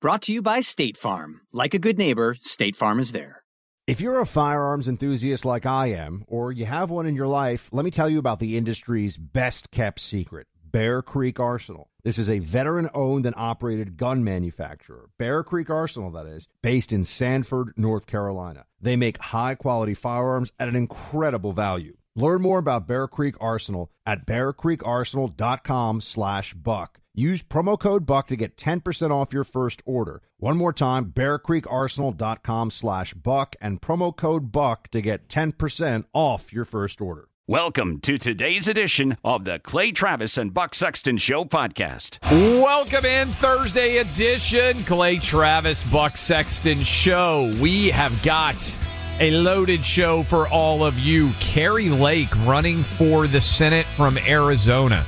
Brought to you by State Farm. Like a good neighbor, State Farm is there. If you're a firearms enthusiast like I am, or you have one in your life, let me tell you about the industry's best kept secret Bear Creek Arsenal. This is a veteran owned and operated gun manufacturer, Bear Creek Arsenal, that is, based in Sanford, North Carolina. They make high quality firearms at an incredible value. Learn more about Bear Creek Arsenal at bearcreekarsenal.com slash buck. Use promo code BUCK to get 10% off your first order. One more time, bearcreekarsenal.com slash buck and promo code BUCK to get 10% off your first order. Welcome to today's edition of the Clay Travis and Buck Sexton Show podcast. Welcome in Thursday edition, Clay Travis, Buck Sexton Show. We have got a loaded show for all of you. Kari Lake running for the Senate from Arizona.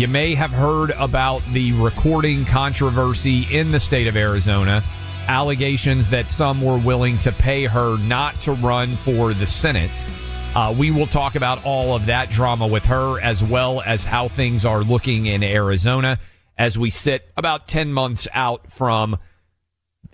You may have heard about the recording controversy in the state of Arizona, allegations that some were willing to pay her not to run for the Senate. Uh, we will talk about all of that drama with her, as well as how things are looking in Arizona as we sit about 10 months out from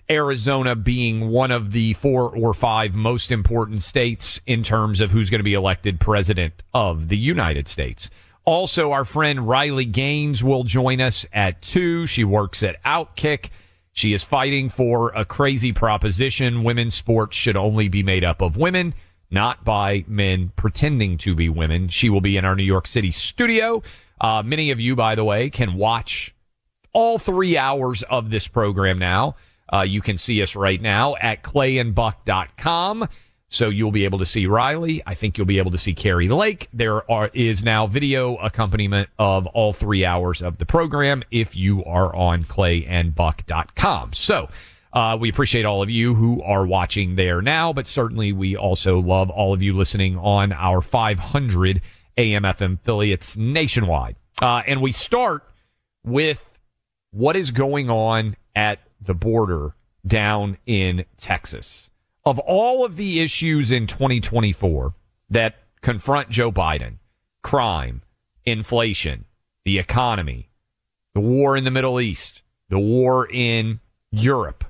Arizona being one of the four or five most important states in terms of who's going to be elected president of the United States. Also, our friend Riley Gaines will join us at two. She works at Outkick. She is fighting for a crazy proposition. Women's sports should only be made up of women, not by men pretending to be women. She will be in our New York City studio. Uh, many of you, by the way, can watch all three hours of this program now. Uh, you can see us right now at clayandbuck.com. So you'll be able to see Riley. I think you'll be able to see Kari Lake. There are, is now video accompaniment of all three hours of the program if you are on clayandbuck.com. So, uh, we appreciate all of you who are watching there now, but certainly we also love all of you listening on our 500 AM FM affiliates nationwide. Uh, and we start with what is going on at the border down in Texas of all of the issues in 2024 that confront Joe Biden crime, inflation, the economy, the war in the Middle East, the war in Europe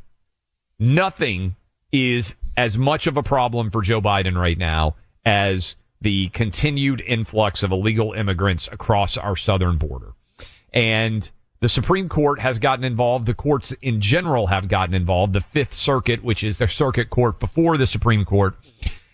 nothing is as much of a problem for Joe Biden right now as the continued influx of illegal immigrants across our southern border. And the Supreme Court has gotten involved. The courts in general have gotten involved. The Fifth Circuit, which is the circuit court before the Supreme Court,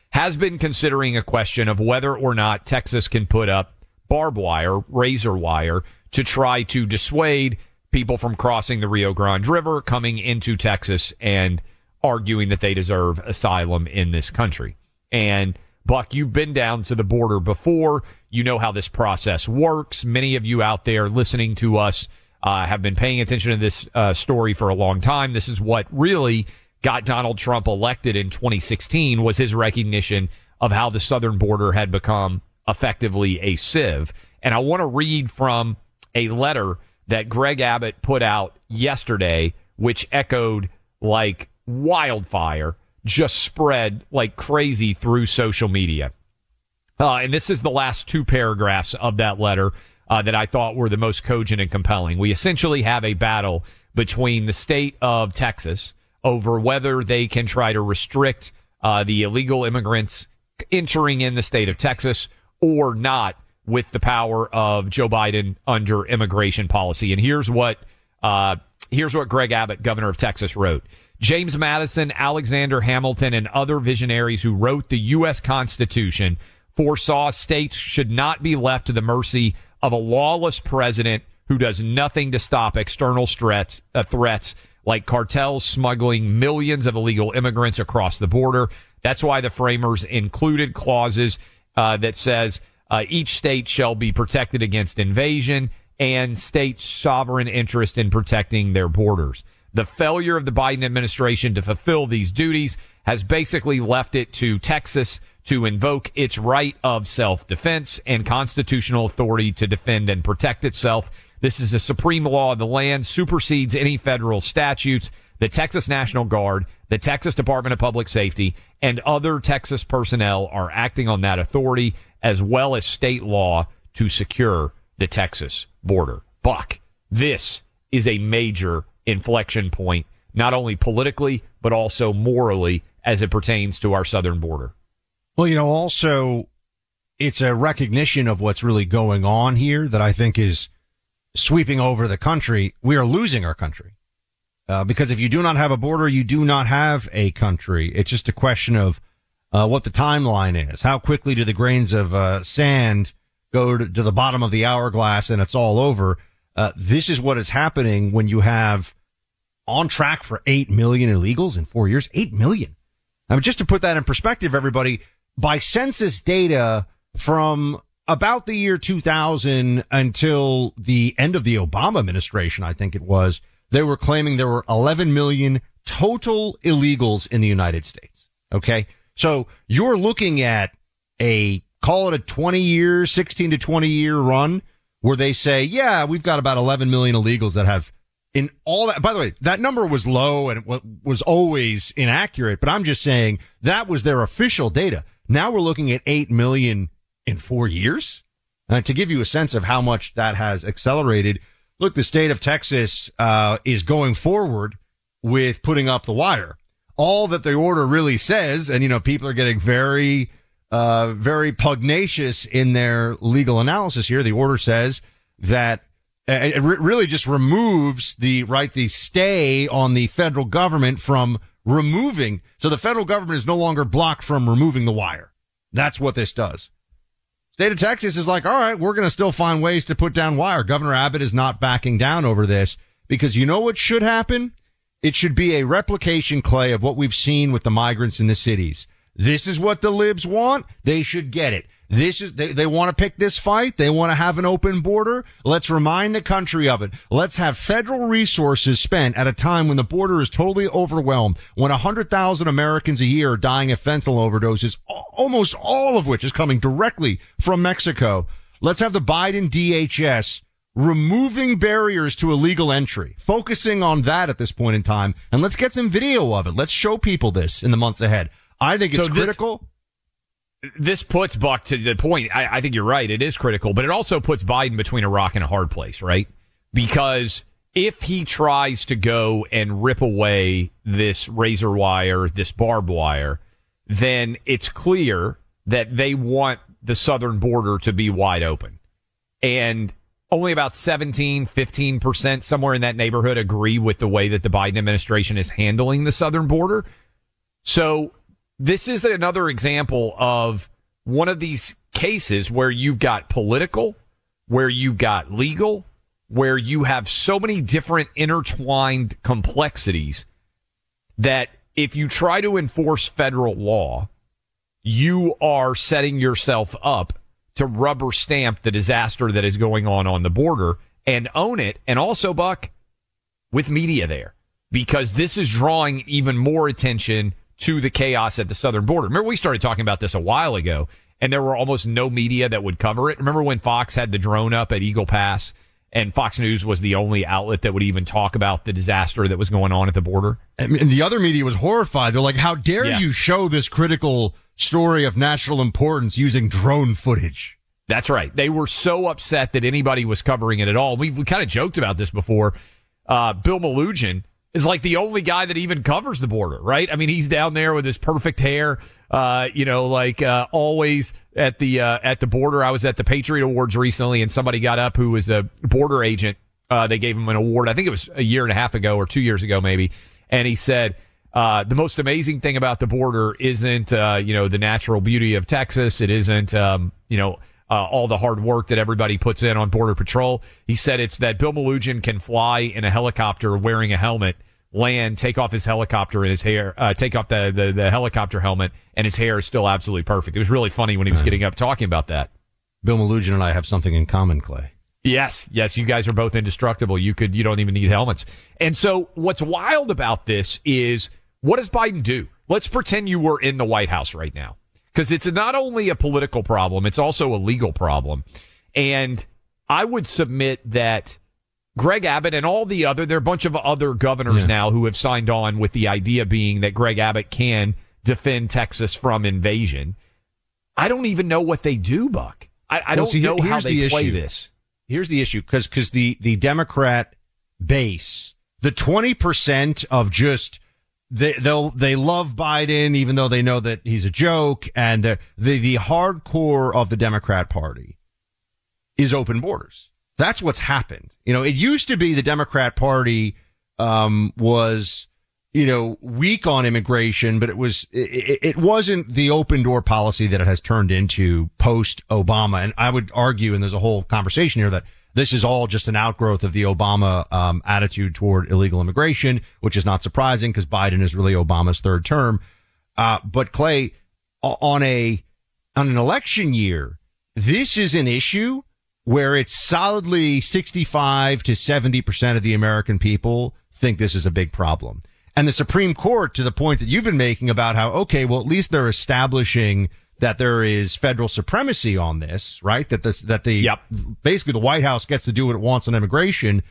has been considering a question of whether or not Texas can put up barbed wire, razor wire, to try to dissuade people from crossing the Rio Grande River, coming into Texas, and arguing that they deserve asylum in this country. And Buck, you've been down to the border before. You know how this process works. Many of you out there listening to us uh, have been paying attention to this uh, story for a long time. This is what really got Donald Trump elected in 2016 was his recognition of how the southern border had become effectively a sieve. And I want to read from a letter that Greg Abbott put out yesterday, which echoed like wildfire, just spread like crazy through social media. Uh, and this is the last two paragraphs of that letter uh, that I thought were the most cogent and compelling. We essentially have a battle between the state of Texas over whether they can try to restrict uh, the illegal immigrants entering in the state of Texas or not with the power of Joe Biden under immigration policy. And here's what uh, here's what Greg Abbott, governor of Texas, wrote. James Madison, Alexander Hamilton, and other visionaries who wrote the U.S. Constitution foresaw states should not be left to the mercy of a lawless president who does nothing to stop external threats, uh, threats like cartels smuggling millions of illegal immigrants across the border. That's why the framers included clauses uh, that says uh, each state shall be protected against invasion and states' sovereign interest in protecting their borders. The failure of the Biden administration to fulfill these duties has basically left it to Texas to invoke its right of self-defense and constitutional authority to defend and protect itself. This is a supreme law of the land, supersedes any federal statutes. The Texas National Guard, the Texas Department of Public Safety, and other Texas personnel are acting on that authority as well as state law to secure the Texas border. Buck, this is a major inflection point, not only politically, but also morally as it pertains to our southern border. Well, you know, also it's a recognition of what's really going on here that I think is sweeping over the country. We are losing our country. Uh, because if you do not have a border, you do not have a country. It's just a question of uh, what the timeline is. How quickly do the grains of uh, sand go to, to, the bottom of the hourglass and it's all over? Uh, this is what is happening when you have on track for 8 million illegals in four years. 8 million. I mean, just to put that in perspective, everybody, by census data from about the year 2000 until the end of the Obama administration, I think it was, they were claiming there were 11 million total illegals in the United States. Okay. So you're looking at a, call it a 20 year, 16 to 20 year run where they say, yeah, we've got about 11 million illegals that have in all that. By the way, that number was low and it was always inaccurate, but I'm just saying that was their official data. Now we're looking at 8 million in four years. Uh, to give you a sense of how much that has accelerated, look, the state of Texas uh, is going forward with putting up the wire. All that the order really says, and you know, people are getting very, uh, very pugnacious in their legal analysis here. The order says that uh, it really just removes the right, the stay on the federal government from removing. So the federal government is no longer blocked from removing the wire. That's what this does. State of Texas is like, all right, we're going to still find ways to put down wire. Governor Abbott is not backing down over this because you know what should happen? It should be a replication, Clay, of what we've seen with the migrants in the cities. This is what the libs want. They should get it. This is, they, they want to pick this fight. They want to have an open border. Let's remind the country of it. Let's have federal resources spent at a time when the border is totally overwhelmed, when 100,000 Americans a year are dying of fentanyl overdoses, almost all of which is coming directly from Mexico. Let's have the Biden DHS removing barriers to illegal entry, focusing on that at this point in time. And let's get some video of it. Let's show people this in the months ahead. I think it's so critical. This- puts Buck to the point. I, I, think you're right. It is critical, but it also puts Biden between a rock and a hard place, right? Because if he tries to go and rip away this razor wire, this barbed wire, then it's clear that they want the southern border to be wide open. And only about 17, 15%, somewhere in that neighborhood agree with the way that the Biden administration is handling the southern border. So this is another example of one of these cases where you've got political, where you've got legal, where you have so many different intertwined complexities that if you try to enforce federal law, you are setting yourself up to rubber stamp the disaster that is going on on the border and own it. And also, Buck, with media there, because this is drawing even more attention to the chaos at the southern border. Remember, we started talking about this a while ago, and there were almost no media that would cover it. Remember when Fox had the drone up at Eagle Pass? and Fox News was the only outlet that would even talk about the disaster that was going on at the border. And the other media was horrified. They're like, how dare yes. you show this critical story of national importance using drone footage? That's right. They were so upset that anybody was covering it at all. We, we kind of joked about this before. Uh, Bill Melugin is like the only guy that even covers the border, right? I mean, he's down there with his perfect hair, uh, you know, like uh, always at the uh, at the border. I was at the Patriot Awards recently, and somebody got up who was a border agent. Uh, they gave him an award. I think it was a year and a half ago or two years ago, maybe. And he said, uh, the most amazing thing about the border isn't, uh, you know, the natural beauty of Texas. It isn't, um, you know, uh, all the hard work that everybody puts in on Border Patrol. He said it's that Bill Melugin can fly in a helicopter wearing a helmet, land, take off his helicopter and his hair, uh, take off the, the, the helicopter helmet, and his hair is still absolutely perfect. It was really funny when he was getting up talking about that. Bill Melugin and I have something in common, Clay. Yes, yes, you guys are both indestructible. You could, you don't even need helmets. And so what's wild about this is what does Biden do? Let's pretend you were in the White House right now because it's not only a political problem, it's also a legal problem. And I would submit that Greg Abbott and all the other, there are a bunch of other governors Yeah. now who have signed on with the idea being that Greg Abbott can defend Texas from invasion. I don't even know what they do, Buck. I, I Well, don't see, know how they the play issue. this. Here's the issue because because the the Democrat base, the twenty percent of just they they'll they love Biden even though they know that he's a joke, and the the hardcore of the Democrat Party is open borders. That's what's happened. You know, it used to be the Democrat Party um, was you know weak on immigration, but it was it, it wasn't the open door policy that it has turned into post Obama. And I would argue, and there's a whole conversation here that this is all just an outgrowth of the Obama um, attitude toward illegal immigration, which is not surprising because Biden is really Obama's third term. Uh, but Clay, on a on an election year, this is an issue where it's solidly 65 to 70% of the American people think this is a big problem. And the Supreme Court, to the point that you've been making about how, okay, well, at least they're establishing that there is federal supremacy on this, right? That this, that the, Yep. basically the White House gets to do what it wants on immigration.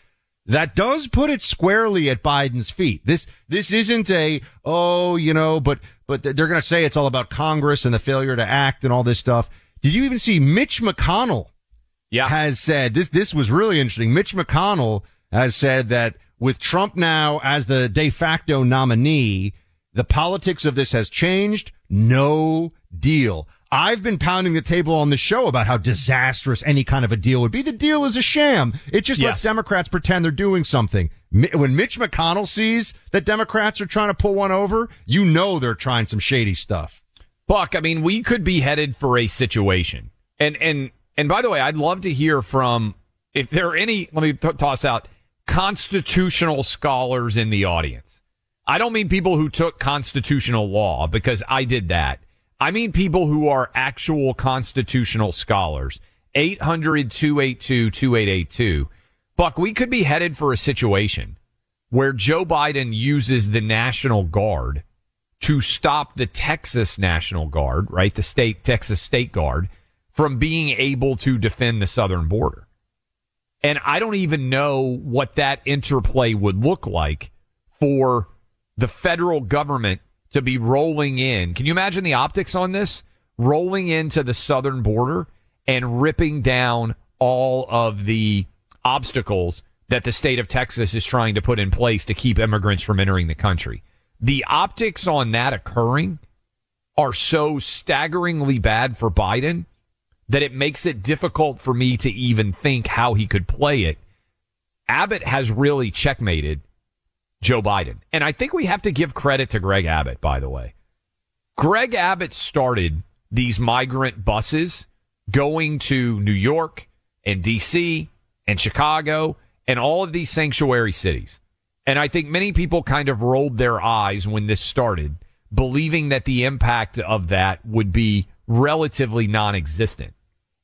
That does put it squarely at Biden's feet. This, this isn't a, oh, you know, but, but they're going to say it's all about Congress and the failure to act and all this stuff. Did you even see Mitch McConnell Yeah. has said this this was really interesting. Mitch McConnell has said that with Trump now as the de facto nominee, the politics of this has changed. No deal. I've been pounding the table on the show about how disastrous any kind of a deal would be. The deal is a sham. It just lets Democrats pretend they're doing something. When Mitch McConnell sees that Democrats are trying to pull one over, you know they're trying some shady stuff. Buck, I mean, we could be headed for a situation. And and and by the way, I'd love to hear from if there are any. Let me t- toss out constitutional scholars in the audience. I don't mean people who took constitutional law because I did that. I mean people who are actual constitutional scholars. 800-282-2882. Buck, we could be headed for a situation where Joe Biden uses the National Guard to stop the Texas National Guard, right? The state, Texas State Guard from being able to defend the southern border. And I don't even know what that interplay would look like for the federal government to be rolling in. Can you imagine the optics on this? Rolling into the southern border and ripping down all of the obstacles that the state of Texas is trying to put in place to keep immigrants from entering the country. The optics on that occurring are so staggeringly bad for Biden that it makes it difficult for me to even think how he could play it. Abbott has really checkmated Joe Biden. And I think we have to give credit to Greg Abbott, by the way. Greg Abbott started these migrant buses going to New York and DC and Chicago and all of these sanctuary cities. And I think many people kind of rolled their eyes when this started, believing that the impact of that would be relatively non existent.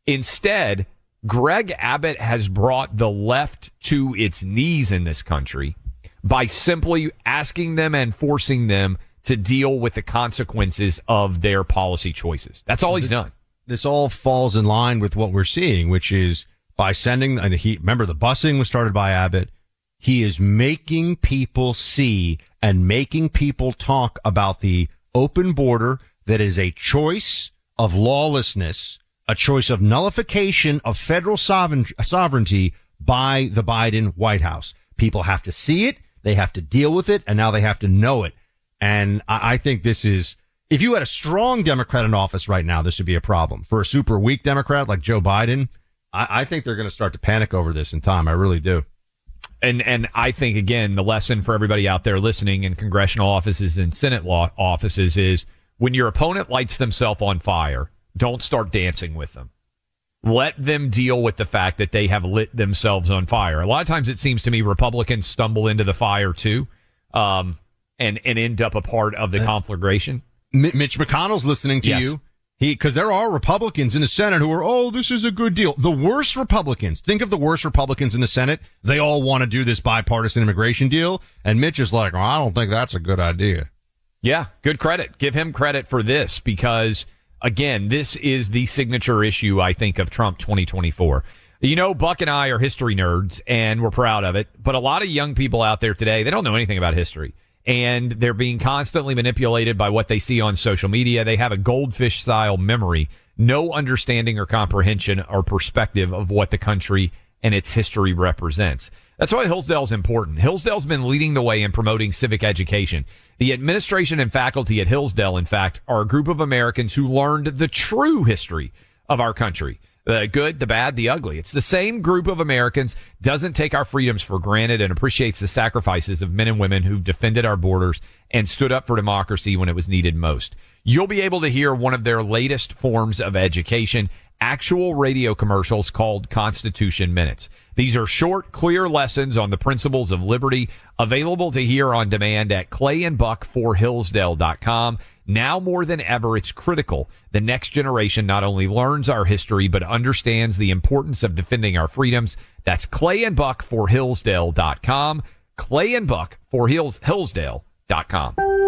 Instead, Greg Abbott has brought the left to its knees in this country by simply asking them and forcing them to deal with the consequences of their policy choices. That's all he's done. this all falls in line with what we're seeing, which is by sending, and he, remember the busing was started by Abbott. He is making people see and making people talk about the open border that is a choice of lawlessness, a choice of nullification of federal sovereignty by the Biden White House. People have to see it. They have to deal with it and now they have to know it. And I, I think this is, if you had a strong Democrat in office right now, this would be a problem. For a super weak Democrat like Joe Biden, I, I think they're going to start to panic over this in time. I really do. And and I think again the lesson for everybody out there listening in congressional offices and Senate law offices is when your opponent lights themselves on fire, don't start dancing with them. Let them deal with the fact that they have lit themselves on fire. A lot of times it seems to me Republicans stumble into the fire too, um, and and end up a part of the conflagration. M- Mitch McConnell's listening to Yes. you. He, cause there are Republicans in the Senate who are, oh, this is a good deal. The worst Republicans, think of the worst Republicans in the Senate. They all want to do this bipartisan immigration deal. And Mitch is like, well, I don't think that's a good idea. Yeah, good credit. Give him credit for this because again, this is the signature issue I think of Trump 2024. You know, Buck and I are history nerds and we're proud of it, but a lot of young people out there today, they don't know anything about history and they're being constantly manipulated by what they see on social media. They have a goldfish style memory, no understanding or comprehension or perspective of what the country and its history represents. That's why Hillsdale's important. Hillsdale's been leading the way in promoting civic education. The administration and faculty at Hillsdale, in fact, are a group of Americans who learned the true history of our country. The good, the bad, the ugly. It's the same group of Americans doesn't take our freedoms for granted and appreciates the sacrifices of men and women who've defended our borders and stood up for democracy when it was needed most. You'll be able to hear one of their latest forms of education, actual radio commercials called Constitution Minutes. These are short, clear lessons on the principles of liberty available to hear on demand at clayandbuck4hillsdale.com. Now more than ever, it's critical the next generation not only learns our history, but understands the importance of defending our freedoms. That's clayandbuck4hillsdale.com. clayandbuck4hillsdale.com.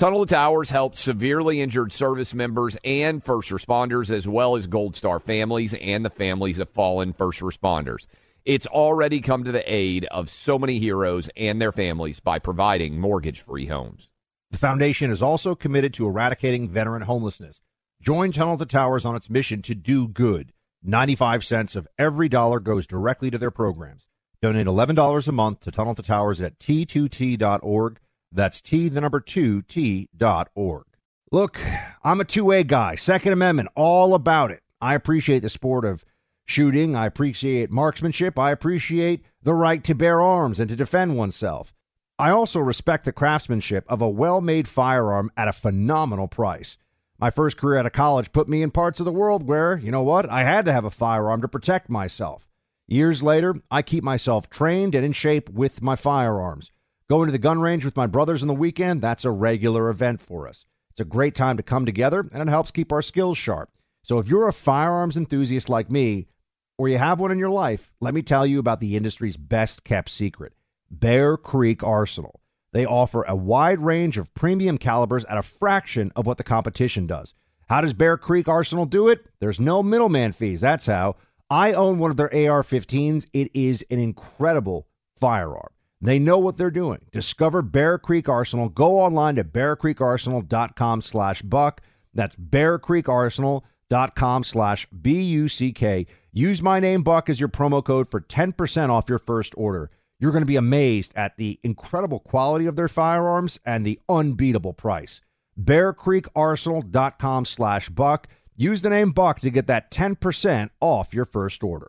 Tunnel to Towers helped severely injured service members and first responders, as well as Gold Star families and the families of fallen first responders. It's already come to the aid of so many heroes and their families by providing mortgage free homes. The foundation is also committed to eradicating veteran homelessness. Join Tunnel to Towers on its mission to do good. 95 cents of every dollar goes directly to their programs. Donate $11 a month to Tunnel to Towers at t2t.org. That's T, the number two, T dot org. Look, I'm a 2A guy. Second Amendment, all about it. I appreciate the sport of shooting. I appreciate marksmanship. I appreciate the right to bear arms and to defend oneself. I also respect the craftsmanship of a well made firearm at a phenomenal price. My first career out of college put me in parts of the world where, you know what, I had to have a firearm to protect myself. Years later, I keep myself trained and in shape with my firearms. Going to the gun range with my brothers on the weekend, that's a regular event for us. It's a great time to come together and it helps keep our skills sharp. So if you're a firearms enthusiast like me, or you have one in your life, let me tell you about the industry's best kept secret Bear Creek Arsenal. They offer a wide range of premium calibers at a fraction of what the competition does. How does Bear Creek Arsenal do it? There's no middleman fees. That's how. I own one of their AR 15s. It is an incredible firearm. They know what they're doing. Discover Bear Creek Arsenal. Go online to bearcreekarsenal.com slash buck. That's bearcreekarsenal.com slash B-U-C-K. Use my name, Buck, as your promo code for 10% off your first order. You're going to be amazed at the incredible quality of their firearms and the unbeatable price. bearcreekarsenal.com slash buck. Use the name Buck to get that 10% off your first order.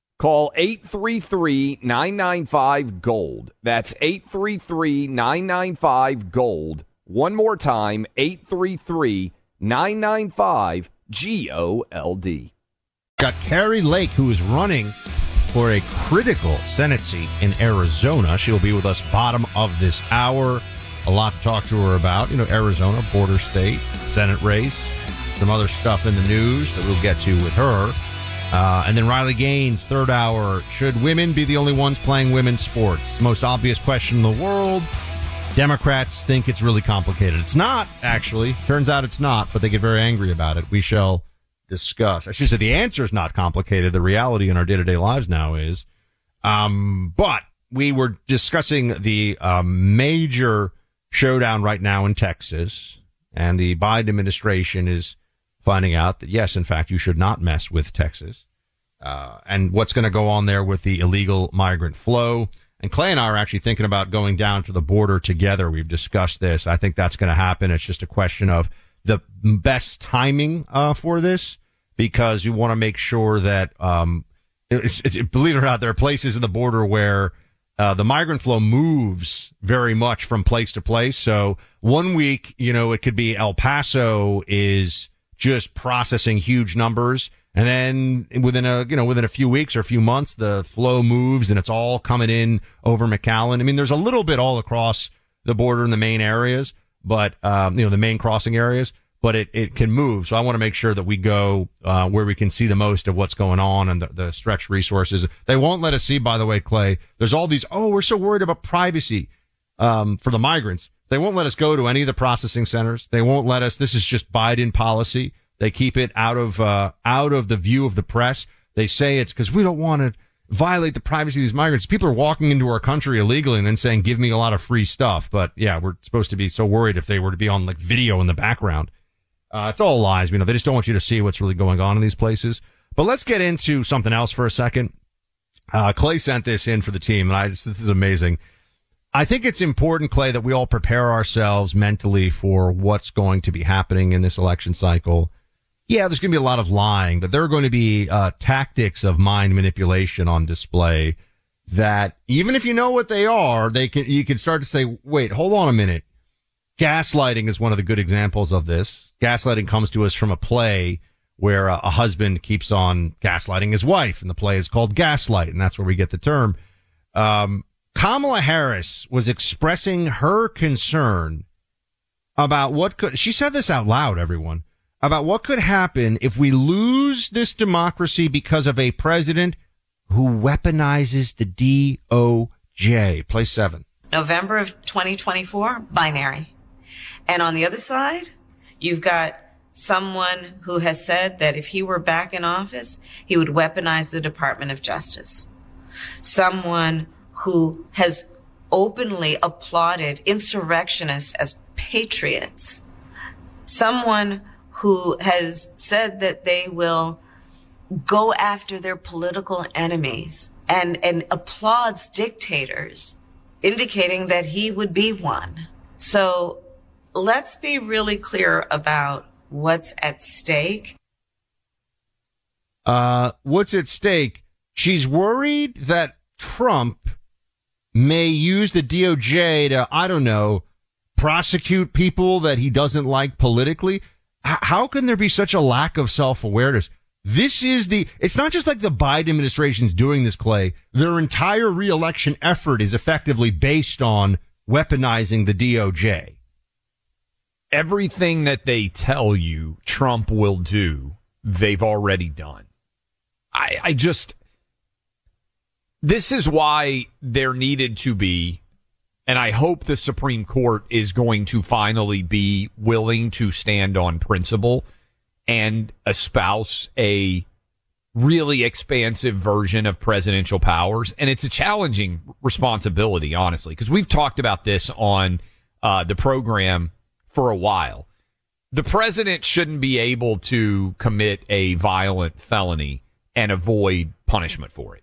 Call 833-995-GOLD. That's 833-995-GOLD. One more time, 833-995-GOLD. Got Kari Lake, who is running for a critical Senate seat in Arizona. She'll be with us bottom of this hour. A lot to talk to her about. You know, Arizona, border state, Senate race, some other stuff in the news that we'll get to with her. Uh, and then Riley Gaines, third hour. Should women be the only ones playing women's sports? Most obvious question in the world. Democrats think it's really complicated. It's not, actually. Turns out it's not, but they get very angry about it. We shall discuss. I should say the answer is not complicated. The reality in our day to day lives now is. Um, but we were discussing the um, major showdown right now in Texas, and the Biden administration is finding out that yes, in fact, you should not mess with Texas. Uh, and what's going to go on there with the illegal migrant flow. And Clay and I are actually thinking about going down to the border together. We've discussed this. I think that's going to happen. It's just a question of the best timing uh, for this because you want to make sure that, um, it's, it's, believe it or not, there are places in the border where uh, the migrant flow moves very much from place to place. So one week, you know, it could be El Paso is just processing huge numbers. And then within a, you know, within a few weeks or a few months, the flow moves and it's all coming in over McAllen. I mean, there's a little bit all across the border in the main areas, but, um, you know, the main crossing areas, but it, it can move. So I want to make sure that we go, uh, where we can see the most of what's going on and the, the resources. They won't let us see, by the way, Clay, there's all these, oh, we're so worried about privacy, um, for the migrants. They won't let us go to any of the processing centers. They won't let us. This is just Biden policy. They keep it out of uh, out of the view of the press. They say it's because we don't want to violate the privacy of these migrants. People are walking into our country illegally and then saying, "Give me a lot of free stuff." But yeah, we're supposed to be so worried if they were to be on like video in the background. Uh, it's all lies. You know, they just don't want you to see what's really going on in these places. But let's get into something else for a second. Uh, Clay sent this in for the team, and I just, this is amazing. I think it's important, Clay, that we all prepare ourselves mentally for what's going to be happening in this election cycle yeah, there's going to be a lot of lying, but there are going to be uh, tactics of mind manipulation on display that even if you know what they are, they can you can start to say, wait, hold on a minute. Gaslighting is one of the good examples of this. Gaslighting comes to us from a play where a, a husband keeps on gaslighting his wife, and the play is called Gaslight, and that's where we get the term. Um, Kamala Harris was expressing her concern about what could. She said this out loud, everyone about what could happen if we lose this democracy because of a president who weaponizes the DOJ. Play seven. November of 2024, binary. And on the other side, you've got someone who has said that if he were back in office, he would weaponize the Department of Justice. Someone who has openly applauded insurrectionists as patriots. Someone who has said that they will go after their political enemies and, and applauds dictators, indicating that he would be one. So let's be really clear about what's at stake. Uh, what's at stake? She's worried that Trump may use the DOJ to, I don't know, prosecute people that he doesn't like politically how can there be such a lack of self awareness? This is the, it's not just like the Biden administration's doing this, Clay. Their entire reelection effort is effectively based on weaponizing the DOJ. Everything that they tell you Trump will do, they've already done. I, I just, this is why there needed to be and I hope the Supreme Court is going to finally be willing to stand on principle and espouse a really expansive version of presidential powers. And it's a challenging responsibility, honestly, because we've talked about this on uh, the program for a while. the president shouldn't be able to commit a violent felony and avoid punishment for it.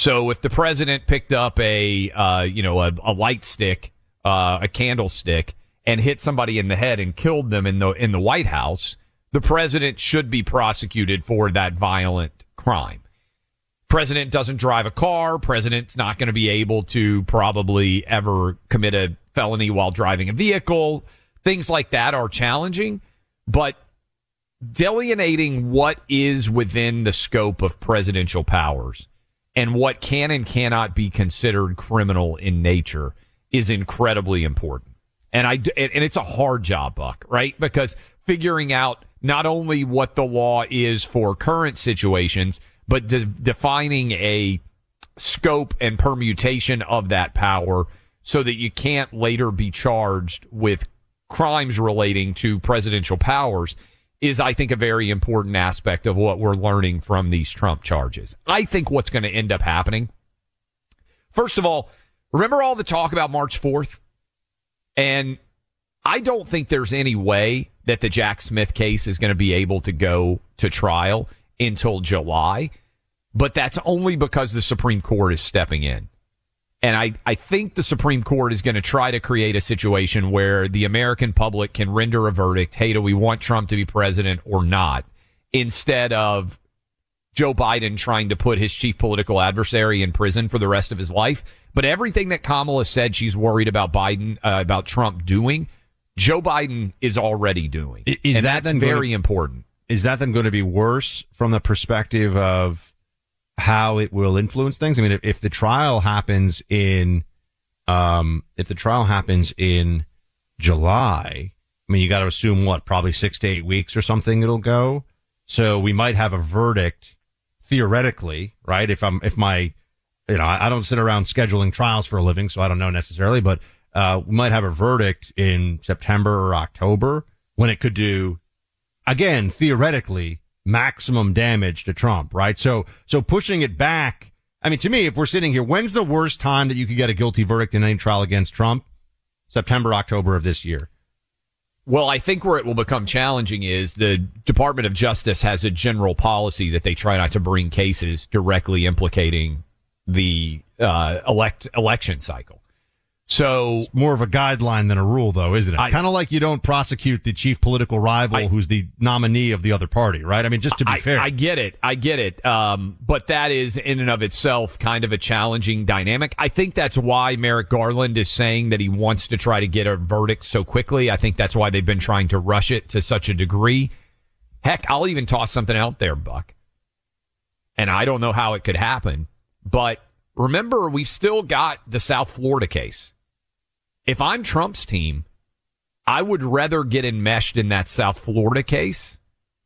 So if the president picked up a uh, you know a, a light stick, uh, a candlestick, and hit somebody in the head and killed them in the in the White House, the president should be prosecuted for that violent crime. President doesn't drive a car. President's not going to be able to probably ever commit a felony while driving a vehicle. Things like that are challenging, but delineating what is within the scope of presidential powers and what can and cannot be considered criminal in nature is incredibly important. And I and it's a hard job, Buck, right? Because figuring out not only what the law is for current situations, but de- defining a scope and permutation of that power so that you can't later be charged with crimes relating to presidential powers is, I think, a very important aspect of what we're learning from these Trump charges. I think what's going to end up happening, first of all, remember all the talk about March 4th? And I don't think there's any way that the Jack Smith case is going to be able to go to trial until July but that's only because the Supreme Court is stepping in. And I, I think the Supreme Court is going to try to create a situation where the American public can render a verdict. Hey, do we want Trump to be president or not? Instead of Joe Biden trying to put his chief political adversary in prison for the rest of his life. But everything that Kamala said she's worried about Biden, uh, about Trump doing, Joe Biden is already doing. Is and that that's very to, important. Is that then going to be worse from the perspective of how it will influence things. I mean, if, if the trial happens in, um, if the trial happens in July, I mean, you got to assume what, probably six to eight weeks or something it'll go. So we might have a verdict theoretically, right? If I'm, if my, you know, I don't sit around scheduling trials for a living, so I don't know necessarily, but, uh, we might have a verdict in September or October when it could do, again, theoretically, maximum damage to Trump, right? So, so pushing it back. I mean, to me, if we're sitting here, when's the worst time that you could get a guilty verdict in any trial against Trump? September, October of this year. Well, I think where it will become challenging is the Department of Justice has a general policy that they try not to bring cases directly implicating the uh, elect election cycle. So it's more of a guideline than a rule, though, isn't it? Kind of like you don't prosecute the chief political rival I, who's the nominee of the other party, right? I mean, just to be I, fair. I get it. I get it. Um, but that is in and of itself kind of a challenging dynamic. I think that's why Merrick Garland is saying that he wants to try to get a verdict so quickly. I think that's why they've been trying to rush it to such a degree. Heck, I'll even toss something out there, Buck. And I don't know how it could happen, but remember, we've still got the South Florida case if I'm Trump's team, I would rather get enmeshed in that South Florida case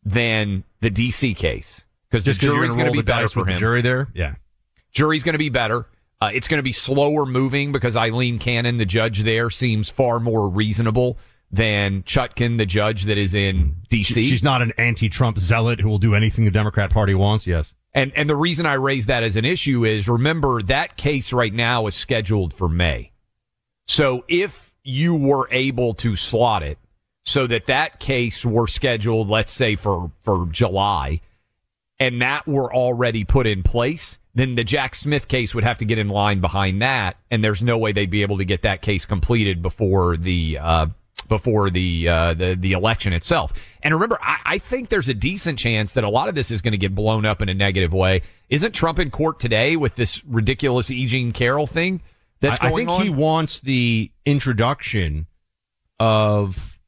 than the DC case because the jury's going to be better for him. The jury there, yeah, jury's going to be better. Uh, it's going to be slower moving because Aileen Cannon, the judge there, seems far more reasonable than Chutkan, the judge that is in D.C. She's not an anti-Trump zealot who will do anything the Democrat Party wants. Yes. And and the reason I raise that as an issue is remember that case right now is scheduled for May. So if you were able to slot it so that that case were scheduled, let's say for, for July, and that were already put in place, then the Jack Smith case would have to get in line behind that, and there's no way they'd be able to get that case completed before the uh, before the, uh, the the election itself. And remember, I, I think there's a decent chance that a lot of this is going to get blown up in a negative way. Isn't Trump in court today with this ridiculous E. Jean Carroll thing? That's I, I think on? he wants the introduction of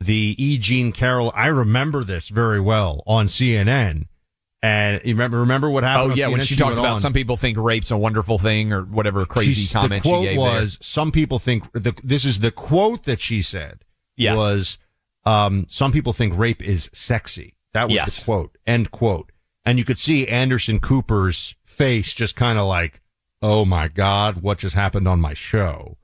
the E. Jean Carroll. I remember this very well on CNN. And you remember remember what happened? Oh yeah, CNN? when she, talked about on. some people think rape's a wonderful thing or whatever crazy She's- comment the quote she gave was some people think the, this is the quote that she said Yes. was um, some people think rape is sexy. That was Yes. the quote. End quote. And you could see Anderson Cooper's face just kind of like, oh my god, what just happened on my show?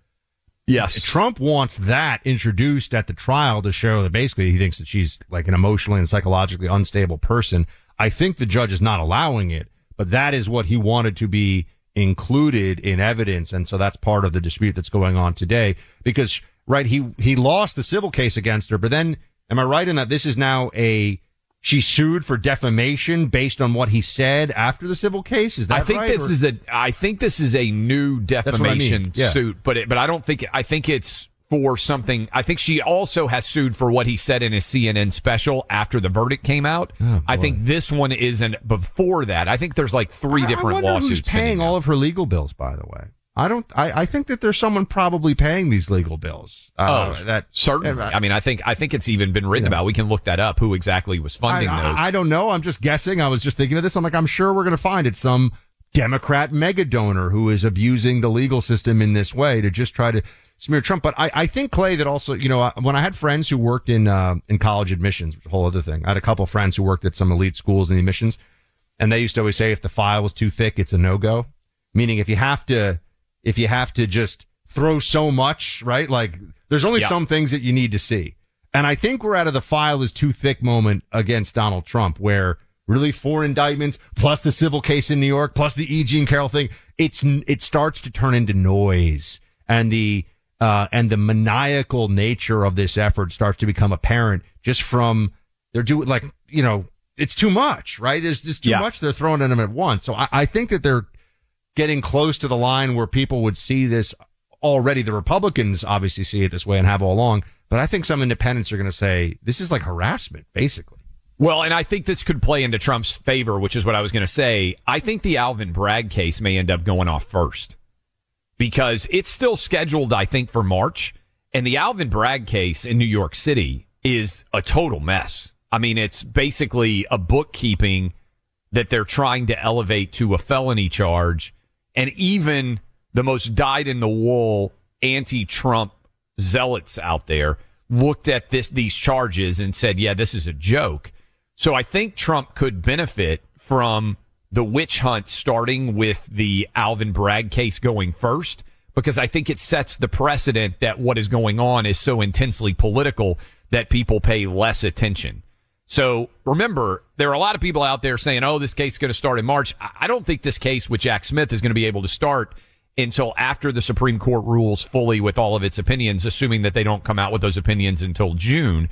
Yes. Trump wants that introduced at the trial to show that basically he thinks that she's like an emotionally and psychologically unstable person. I think the judge is not allowing it, but that is what he wanted to be included in evidence. And so that's part of the dispute that's going on today because, right, he, he lost the civil case against her, but then Am I right in that this is now a she sued for defamation based on what he said after the civil case? Is that I think right, this or- is a I think this is a new what I mean. defamation Yeah. suit, but it, but I don't think I think it's for something. I think she also has sued for what he said in his CNN special after the verdict came out. Oh, I think this one isn't before that. I think there's like three I- different I lawsuits who's paying all of her legal bills. By the way, I don't. I, I think that there's someone probably paying these legal bills. Uh, oh, that certainly. I mean, I think I think it's even been written about. We can look that up. Who exactly was funding I, those? I, I don't know. I'm just guessing. I was just thinking of this. I'm like, I'm sure we're going to find it some Democrat mega donor who is abusing the legal system in this way to just try to smear Trump. But I, I think Clay that also, you know, when I had friends who worked in uh, in college admissions, which is a whole other thing. I had a couple friends who worked at some elite schools in the admissions, and they used to always say if the file was too thick, it's a no go. Meaning if you have to, if you have to just throw so much, right? Like there's only Yeah. some things that you need to see. And I think we're out of the file is too thick moment against Donald Trump where really four indictments plus the civil case in New York plus the E. Jean Carroll thing. It's, it starts to turn into noise and the, uh, and the maniacal nature of this effort starts to become apparent just from they're doing like, you know, it's too much, right? There's just too Yeah. much. They're throwing at him at once. So I, I think that they're getting close to the line where people would see this already. The Republicans obviously see it this way and have all along, but I think some independents are going to say this is like harassment, basically. Well, and I think this could play into Trump's favor, which is what I was going to say. I think the Alvin Bragg case may end up going off first because it's still scheduled, I think, for March. And the Alvin Bragg case in New York City is a total mess. I mean, it's basically a bookkeeping that they're trying to elevate to a felony charge. And even the most dyed in the wool anti Trump zealots out there looked at this, these charges and said, yeah, this is a joke. So I think Trump could benefit from the witch hunt starting with the Alvin Bragg case going first, because I think it sets the precedent that what is going on is so intensely political that people pay less attention. So remember, there are a lot of people out there saying, oh, this case is going to start in March. I don't think this case with Jack Smith is going to be able to start until after the Supreme Court rules fully with all of its opinions, assuming that they don't come out with those opinions until June.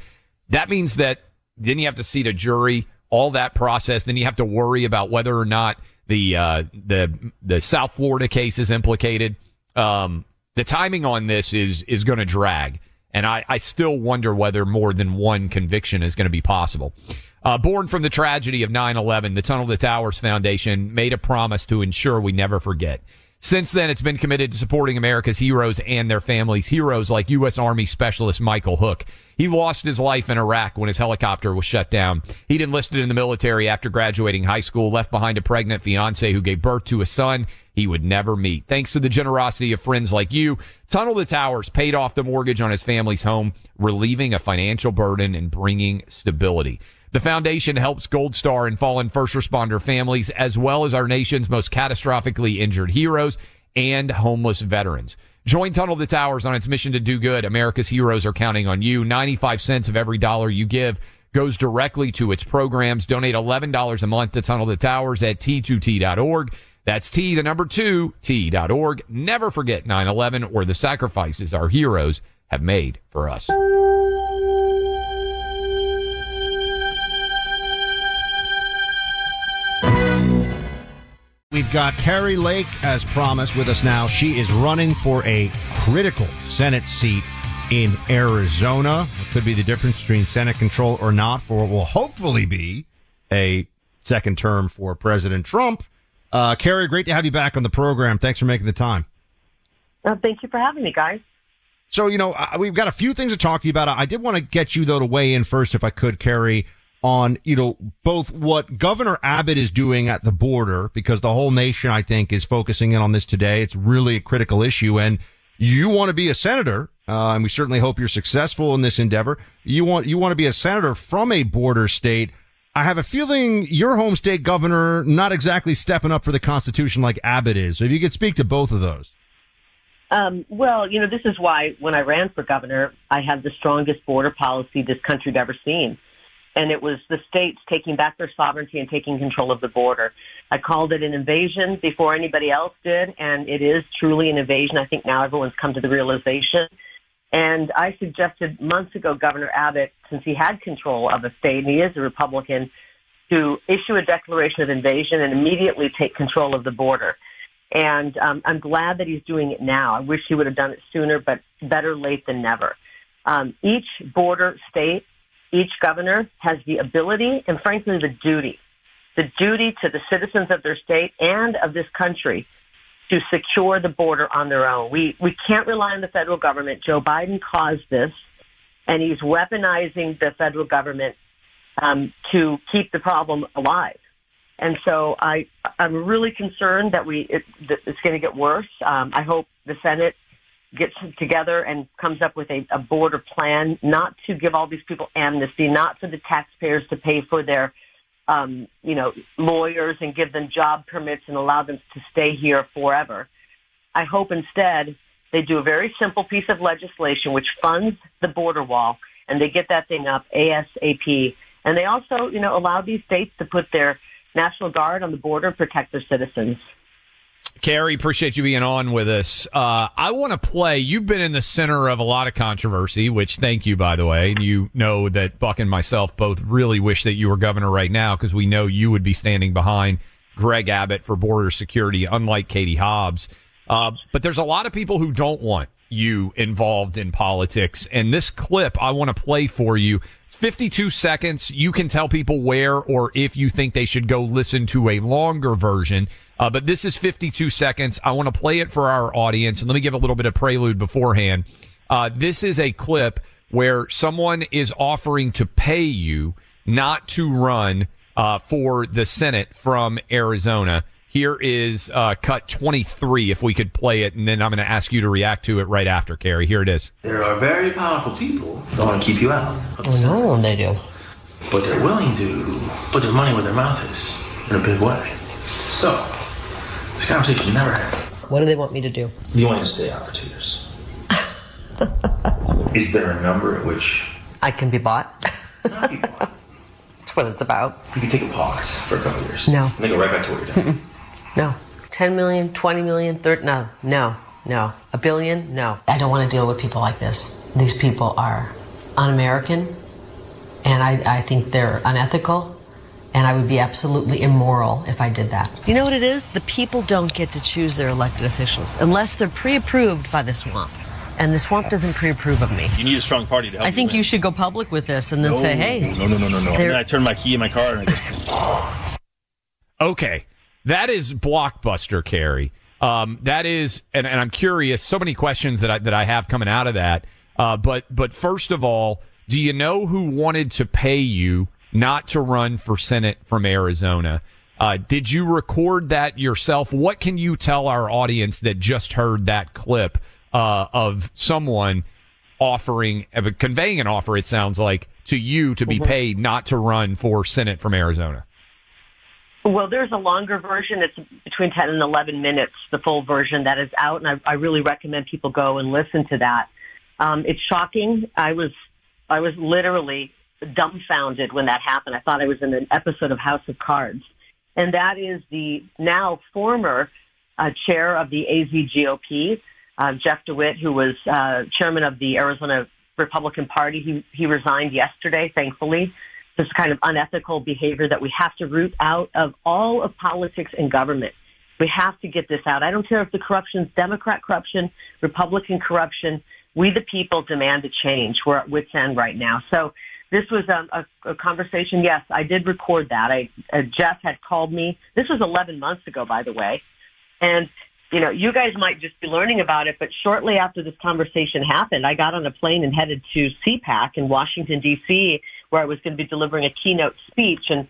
That means that then you have to seat a jury, all that process. Then you have to worry about whether or not the uh, the the South Florida case is implicated. Um, the timing on this is is going to drag, and I, I still wonder whether more than one conviction is going to be possible. Uh, born from the tragedy of 9/11, the Tunnel to Towers Foundation made a promise to ensure we never forget. Since then, it's been committed to supporting America's heroes and their families. Heroes like U.S. Army Specialist Michael Hook. He lost his life in Iraq when his helicopter was shut down. He'd enlisted in the military after graduating high school, left behind a pregnant fiance who gave birth to a son he would never meet. Thanks to the generosity of friends like you, Tunnel to Towers paid off the mortgage on his family's home, relieving a financial burden and bringing stability. The foundation helps Gold Star and fallen first responder families, as well as our nation's most catastrophically injured heroes and homeless veterans. Join Tunnel to Towers on its mission to do good. America's heroes are counting on you. 95 cents of every dollar you give goes directly to its programs. Donate $11 a month to Tunnel to Towers at T2T.org. That's T, the number two, T.org. Never forget 9-11 or the sacrifices our heroes have made for us. We've got Kari Lake, as promised, with us now. She is running for a critical Senate seat in Arizona. It could be the difference between Senate control or not for what will hopefully be a second term for President Trump. Uh, Kari, great to have you back on the program. Thanks for making the time. Uh, thank you for having me, guys. So, you know, we've got a few things to talk to you about. I did want to get you, though, to weigh in first, if I could, Kari, on, you know, both what Governor Abbott is doing at the border, because the whole nation, I think, is focusing in on this today. It's really a critical issue. And you want to be a senator, uh, and we certainly hope you're successful in this endeavor. You want, you want to be a senator from a border state. I have a feeling your home state governor not exactly stepping up for the Constitution like Abbott is. So if you could speak to both of those. Um, well, you know, this is why when I ran for governor, I had the strongest border policy this country had ever seen. And it was the states taking back their sovereignty and taking control of the border. I called it an invasion before anybody else did, and it is truly an invasion. I think now everyone's come to the realization. And I suggested months ago, Governor Abbott, since he had control of a state and he is a Republican, to issue a declaration of invasion and immediately take control of the border. And um, I'm glad that he's doing it now. I wish he would have done it sooner, but better late than never. Um, each border state, each governor has the ability and frankly the duty, the duty to the citizens of their state and of this country to secure the border on their own. We, we can't rely on the federal government. Joe Biden caused this and he's weaponizing the federal government um, to keep the problem alive. And so I, I'm really concerned that we it, it's going to get worse. Um, I hope the Senate gets together and comes up with a, a border plan, not to give all these people amnesty, not for the taxpayers to pay for their, um, you know, lawyers and give them job permits and allow them to stay here forever. I hope instead they do a very simple piece of legislation which funds the border wall and they get that thing up ASAP. And they also, you know, allow these states to put their National Guard on the border and protect their citizens. Kari, appreciate you being on with us. Uh, I want to play. You've been in the center of a lot of controversy, which thank you, by the way. And you know that Buck and myself both really wish that you were governor right now because we know you would be standing behind Greg Abbott for border security, unlike Katie Hobbs. Uh, but there's a lot of people who don't want you involved in politics. And this clip I want to play for you. It's 52 seconds. You can tell people where or if you think they should go listen to a longer version. Uh, but this is 52 seconds. I want to play it for our audience. And let me give a little bit of prelude beforehand. Uh, this is a clip where someone is offering to pay you not to run uh, for the Senate from Arizona. Here is uh, cut 23, if we could play it, and then I'm going to ask you to react to it right after, Kari. Here it is. There are very powerful people who want to keep you out. Oh, no, they do. But they're willing to put their money where their mouth is in a big way. So, this conversation never happened. What do they want me to do? You want to stay out for two years? is there a number at which I can be bought? not be bought? That's what it's about. You can take a pause for a couple years. No. And then go right back to what you're doing. No. 10 million, 20 million, 30, no, no, no. A billion, no. I don't want to deal with people like this. These people are un-American, and I, I think they're unethical, and I would be absolutely immoral if I did that. You know what it is? The people don't get to choose their elected officials unless they're pre-approved by the swamp. And the swamp doesn't pre-approve of me. You need a strong party to help I think you. you should go public with this and then no, say, hey. No, no, no, no, no. And then I turn my key in my car and I just. Okay. That is blockbuster, Kari. Um, that is, and, and I'm curious. So many questions that I that I have coming out of that. Uh, but but first of all, do you know who wanted to pay you not to run for Senate from Arizona? Uh, did you record that yourself? What can you tell our audience that just heard that clip uh, of someone offering, conveying an offer? It sounds like to you to be Mhm. paid not to run for Senate from Arizona. Well, there's a longer version. It's between 10 and 11 minutes, the full version that is out, and I, I really recommend people go and listen to that. Um, it's shocking. I was, I was literally dumbfounded when that happened. I thought I was in an episode of House of Cards. And that is the now former uh, chair of the AZGOP, uh, Jeff DeWitt, who was uh, chairman of the Arizona Republican Party. He, he resigned yesterday, thankfully this kind of unethical behavior that we have to root out of all of politics and government. We have to get this out. I don't care if the corruption is Democrat corruption, Republican corruption. We, the people, demand a change. We're at wit's end right now. So this was um, a, a conversation. Yes, I did record that. I, uh, Jeff had called me. This was 11 months ago, by the way. And, you know, you guys might just be learning about it, but shortly after this conversation happened, I got on a plane and headed to CPAC in Washington, D.C., where I was going to be delivering a keynote speech. And,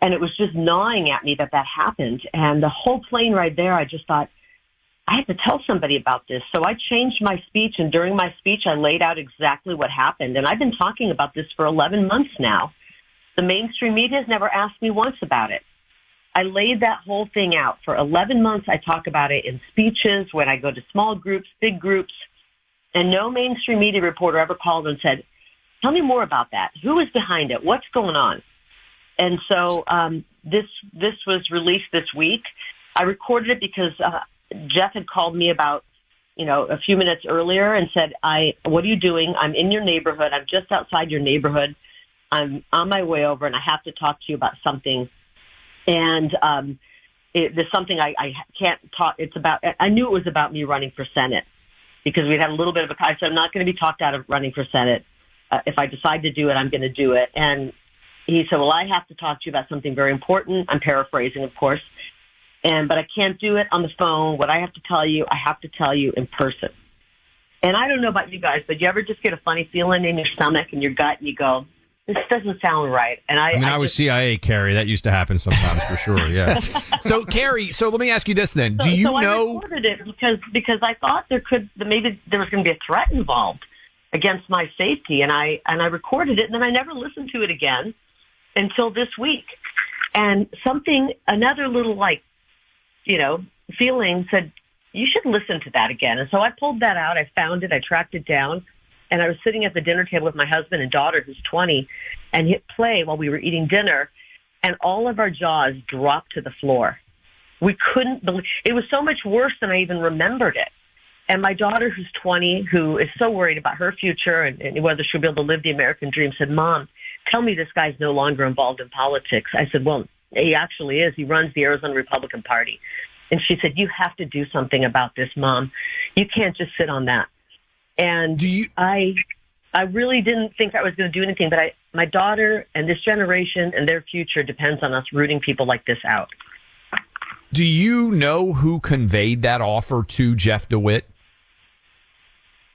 and it was just gnawing at me that that happened. And the whole plane ride there, I just thought, I have to tell somebody about this. So I changed my speech. And during my speech, I laid out exactly what happened. And I've been talking about this for 11 months now. The mainstream media has never asked me once about it. I laid that whole thing out for 11 months. I talk about it in speeches when I go to small groups, big groups, and no mainstream media reporter ever called and said, tell me more about that. Who is behind it? What's going on? And so um, this this was released this week. I recorded it because uh, Jeff had called me about you know, a few minutes earlier and said, I, what are you doing? I'm in your neighborhood. I'm just outside your neighborhood. I'm on my way over and I have to talk to you about something. And, um, it, there's something I, I can't talk. It's about, I knew it was about me running for Senate because we'd had a little bit of a, I said, I'm not going to be talked out of running for Senate. Uh, if I decide to do it, I'm going to do it. And he said, well, I have to talk to you about something very important. I'm paraphrasing, of course. And, but I can't do it on the phone. What I have to tell you, I have to tell you in person. And I don't know about you guys, but you ever just get a funny feeling in your stomach and your gut and you go, this doesn't sound right. And I, I mean, I, was just- CIA, Kari. That used to happen sometimes for sure. Yes. so, Kari, so let me ask you this then: Do you so I recorded it because because I thought there could maybe there was going to be a threat involved against my safety, and I and I recorded it, and then I never listened to it again until this week. And something, another little like, you know, feeling said you should listen to that again. And so I pulled that out. I found it. I tracked it down. And I was sitting at the dinner table with my husband and daughter, who's 20, and hit play while we were eating dinner. And all of our jaws dropped to the floor. We couldn't believe it was so much worse than I even remembered it. And my daughter, who's 20, who is so worried about her future and, and whether she'll be able to live the American dream, said, Mom, tell me this guy's no longer involved in politics. I said, Well, he actually is. He runs the Arizona Republican Party. And she said, You have to do something about this, Mom. You can't just sit on that. And do you, I I really didn't think I was going to do anything, but I my daughter and this generation and their future depends on us rooting people like this out. Do you know who conveyed that offer to Jeff DeWitt?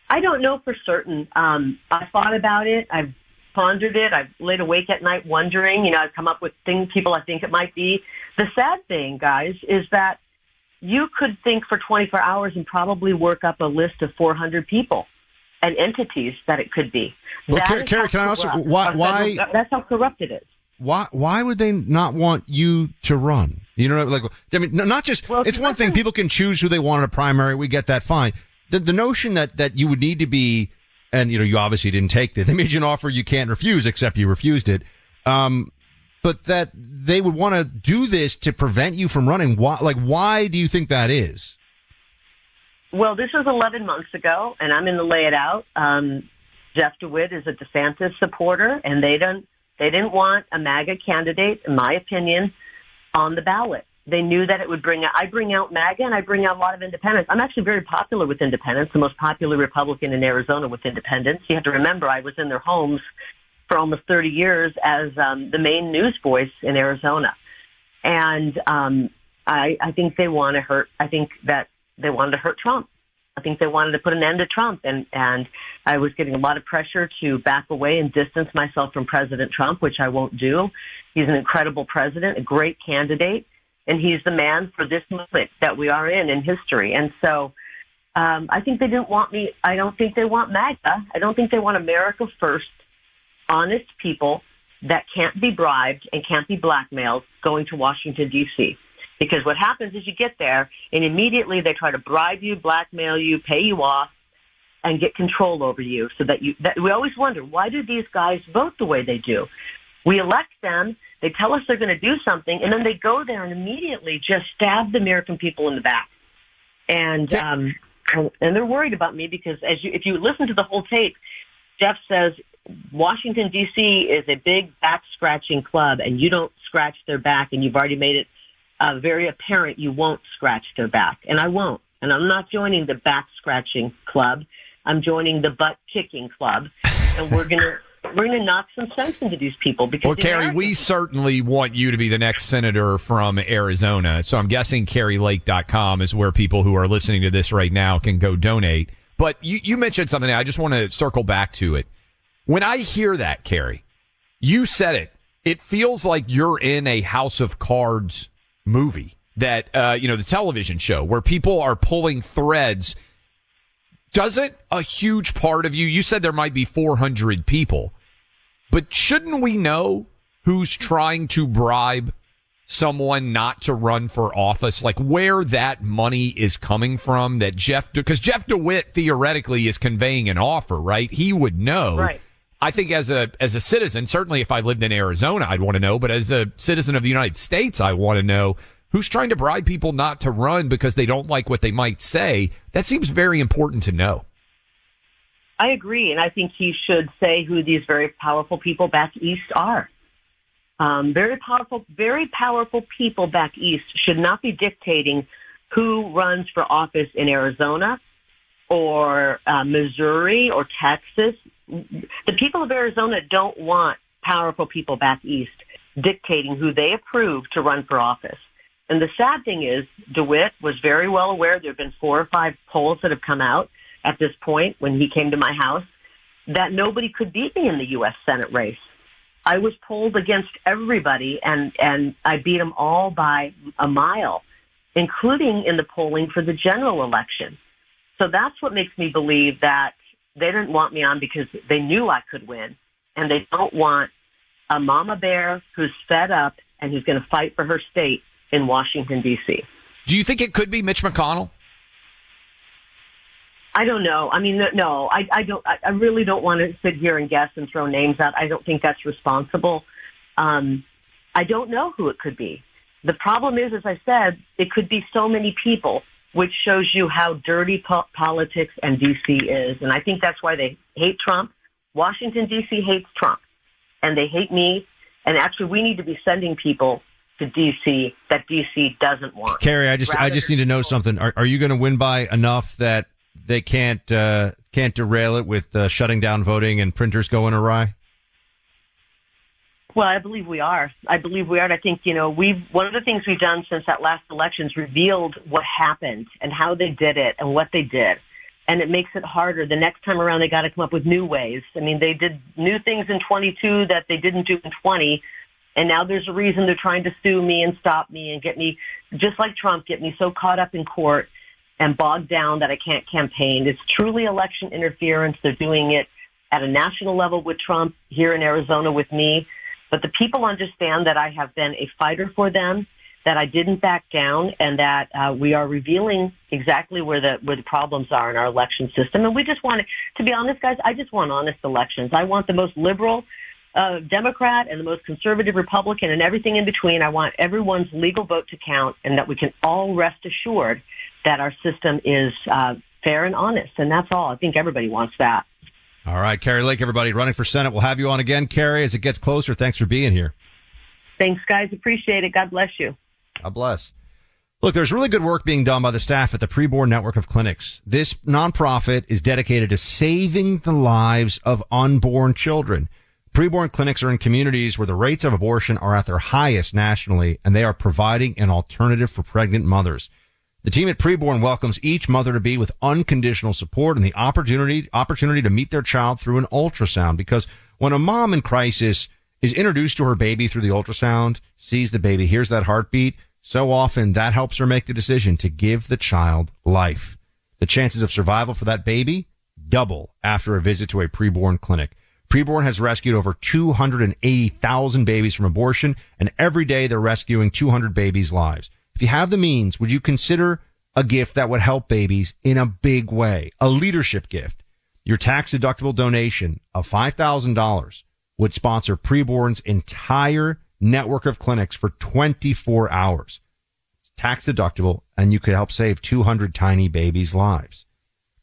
I don't know for certain. Um, I thought about it. I've pondered it. I've laid awake at night wondering. You know, I've come up with things, people I think it might be. The sad thing, guys, is that you could think for 24 hours and probably work up a list of 400 people and entities that it could be. Well, Kari- how can I also- why- why- That's how corrupt it is. Why? Why would they not want you to run? You know, like I mean, not just. it's one thing people can choose who they want in a primary. We get that fine. The the notion that that you would need to be, and you know, you obviously didn't take it. They made you an offer you can't refuse, except you refused it. Um, but that they would want to do this to prevent you from running. Why? Like, why do you think that is? Well, this was 11 months ago, and I'm going to lay it out. Um, Jeff DeWitt is a DeSantis supporter, and they don't they didn't want a MAGA candidate, in my opinion, on the ballot. They knew that it would bring. I bring out MAGA, and I bring out a lot of independents. I'm actually very popular with independents, the most popular Republican in Arizona with independents. You have to remember, I was in their homes for almost 30 years as um, the main news voice in Arizona, and um, I, I think they want to hurt. I think that they wanted to hurt Trump. I think they wanted to put an end to Trump, and and I was getting a lot of pressure to back away and distance myself from President Trump, which I won't do. He's an incredible president, a great candidate, and he's the man for this moment that we are in in history. And so, um, I think they didn't want me. I don't think they want MAGA. I don't think they want America first, honest people that can't be bribed and can't be blackmailed going to Washington D.C. Because what happens is you get there and immediately they try to bribe you, blackmail you, pay you off, and get control over you. So that you, that we always wonder why do these guys vote the way they do? We elect them, they tell us they're going to do something, and then they go there and immediately just stab the American people in the back. And um, and they're worried about me because as you, if you listen to the whole tape, Jeff says Washington D.C. is a big back scratching club, and you don't scratch their back, and you've already made it uh, very apparent you won't scratch their back, and I won't. And I'm not joining the back scratching club. I'm joining the butt kicking club, and we're gonna we're gonna knock some sense into these people because Well, Kari, we certainly want you to be the next senator from Arizona. So I'm guessing karilake.com is where people who are listening to this right now can go donate. But you, you mentioned something. I just want to circle back to it. When I hear that, Kari, you said it. It feels like you're in a House of Cards movie that, uh, you know, the television show where people are pulling threads. Doesn't a huge part of you, you said there might be 400 people, but shouldn't we know who's trying to bribe someone not to run for office? Like where that money is coming from that Jeff, because Jeff DeWitt theoretically is conveying an offer, right? He would know. Right. I think as a, as a citizen, certainly if I lived in Arizona, I'd want to know, but as a citizen of the United States, I want to know who's trying to bribe people not to run because they don't like what they might say. That seems very important to know. I agree, and I think he should say who these very powerful people back east are. Um, very powerful, very powerful people back east should not be dictating who runs for office in Arizona or uh, Missouri or Texas. The people of Arizona don't want powerful people back east dictating who they approve to run for office. And the sad thing is, DeWitt was very well aware. There have been four or five polls that have come out at this point when he came to my house that nobody could beat me in the U.S. Senate race. I was polled against everybody and, and I beat them all by a mile, including in the polling for the general election. So that's what makes me believe that they didn't want me on because they knew I could win and they don't want a mama bear who's fed up and who's going to fight for her state in Washington D.C. Do you think it could be Mitch McConnell? I don't know. I mean, no, I, I don't. I really don't want to sit here and guess and throw names out. I don't think that's responsible. Um, I don't know who it could be. The problem is, as I said, it could be so many people, which shows you how dirty po- politics and DC is. And I think that's why they hate Trump. Washington DC hates Trump, and they hate me. And actually, we need to be sending people to DC that DC doesn't want. Kari, I just I just need to know something. Are, are you going to win by enough that they can't uh, can't derail it with uh, shutting down voting and printers going awry? Well, I believe we are. I believe we are. And I think, you know, we've, one of the things we've done since that last election is revealed what happened and how they did it and what they did. And it makes it harder. The next time around, they got to come up with new ways. I mean, they did new things in 22 that they didn't do in 20. And now there's a reason they're trying to sue me and stop me and get me, just like Trump, get me so caught up in court and bogged down that I can't campaign. It's truly election interference. They're doing it at a national level with Trump, here in Arizona with me. But the people understand that I have been a fighter for them, that I didn't back down, and that uh, we are revealing exactly where the where the problems are in our election system. And we just want to, to be honest, guys. I just want honest elections. I want the most liberal uh, Democrat and the most conservative Republican and everything in between. I want everyone's legal vote to count, and that we can all rest assured that our system is uh, fair and honest. And that's all. I think everybody wants that. All right, Kari Lake, everybody running for Senate. We'll have you on again, Kari, as it gets closer. Thanks for being here. Thanks, guys. Appreciate it. God bless you. God bless. Look, there's really good work being done by the staff at the Preborn Network of Clinics. This nonprofit is dedicated to saving the lives of unborn children. Preborn clinics are in communities where the rates of abortion are at their highest nationally, and they are providing an alternative for pregnant mothers. The team at Preborn welcomes each mother to be with unconditional support and the opportunity, opportunity to meet their child through an ultrasound because when a mom in crisis is introduced to her baby through the ultrasound, sees the baby, hears that heartbeat, so often that helps her make the decision to give the child life. The chances of survival for that baby double after a visit to a preborn clinic. Preborn has rescued over 280,000 babies from abortion and every day they're rescuing 200 babies' lives. If you have the means, would you consider a gift that would help babies in a big way? A leadership gift. Your tax deductible donation of $5,000 would sponsor Preborn's entire network of clinics for 24 hours. It's tax deductible and you could help save 200 tiny babies' lives.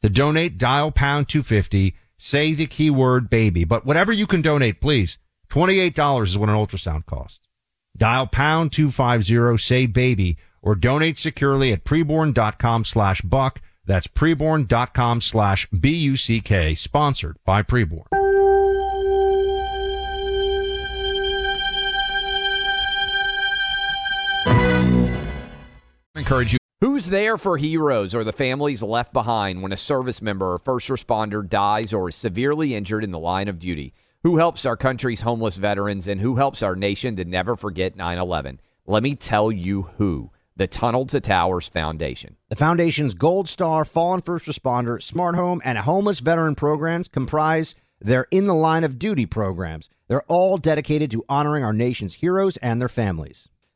To donate, dial pound 250, say the keyword baby, but whatever you can donate, please. $28 is what an ultrasound costs. Dial pound 250, say baby, or donate securely at preborn.com slash buck. That's preborn.com slash B-U-C-K, sponsored by Preborn. encourage you. Who's there for heroes or the families left behind when a service member or first responder dies or is severely injured in the line of duty? Who helps our country's homeless veterans and who helps our nation to never forget 9 11? Let me tell you who the Tunnel to Towers Foundation. The Foundation's Gold Star, Fallen First Responder, Smart Home, and Homeless Veteran programs comprise their In the Line of Duty programs. They're all dedicated to honoring our nation's heroes and their families.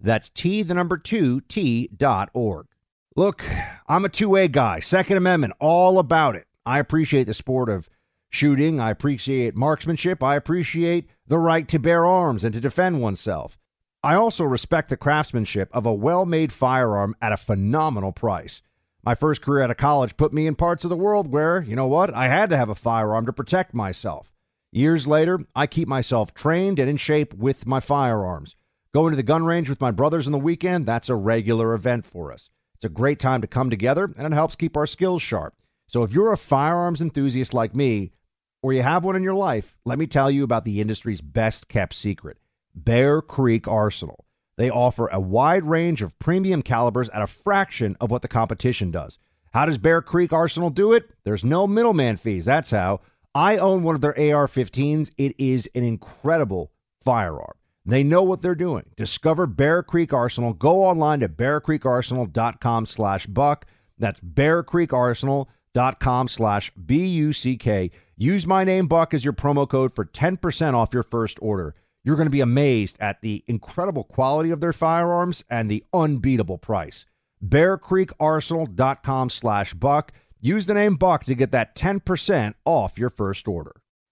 That's T, the number two, T.org. Look, I'm a two way guy. Second Amendment, all about it. I appreciate the sport of shooting. I appreciate marksmanship. I appreciate the right to bear arms and to defend oneself. I also respect the craftsmanship of a well made firearm at a phenomenal price. My first career out of college put me in parts of the world where, you know what, I had to have a firearm to protect myself. Years later, I keep myself trained and in shape with my firearms. Going to the gun range with my brothers on the weekend, that's a regular event for us. It's a great time to come together and it helps keep our skills sharp. So if you're a firearms enthusiast like me, or you have one in your life, let me tell you about the industry's best kept secret Bear Creek Arsenal. They offer a wide range of premium calibers at a fraction of what the competition does. How does Bear Creek Arsenal do it? There's no middleman fees. That's how. I own one of their AR 15s. It is an incredible firearm. They know what they're doing. Discover Bear Creek Arsenal. Go online to bearcreekarsenal.com slash buck. That's bearcreekarsenal.com slash B-U-C-K. Use my name, Buck, as your promo code for 10% off your first order. You're going to be amazed at the incredible quality of their firearms and the unbeatable price. BearCreekArsenal.com slash Buck. Use the name Buck to get that 10% off your first order.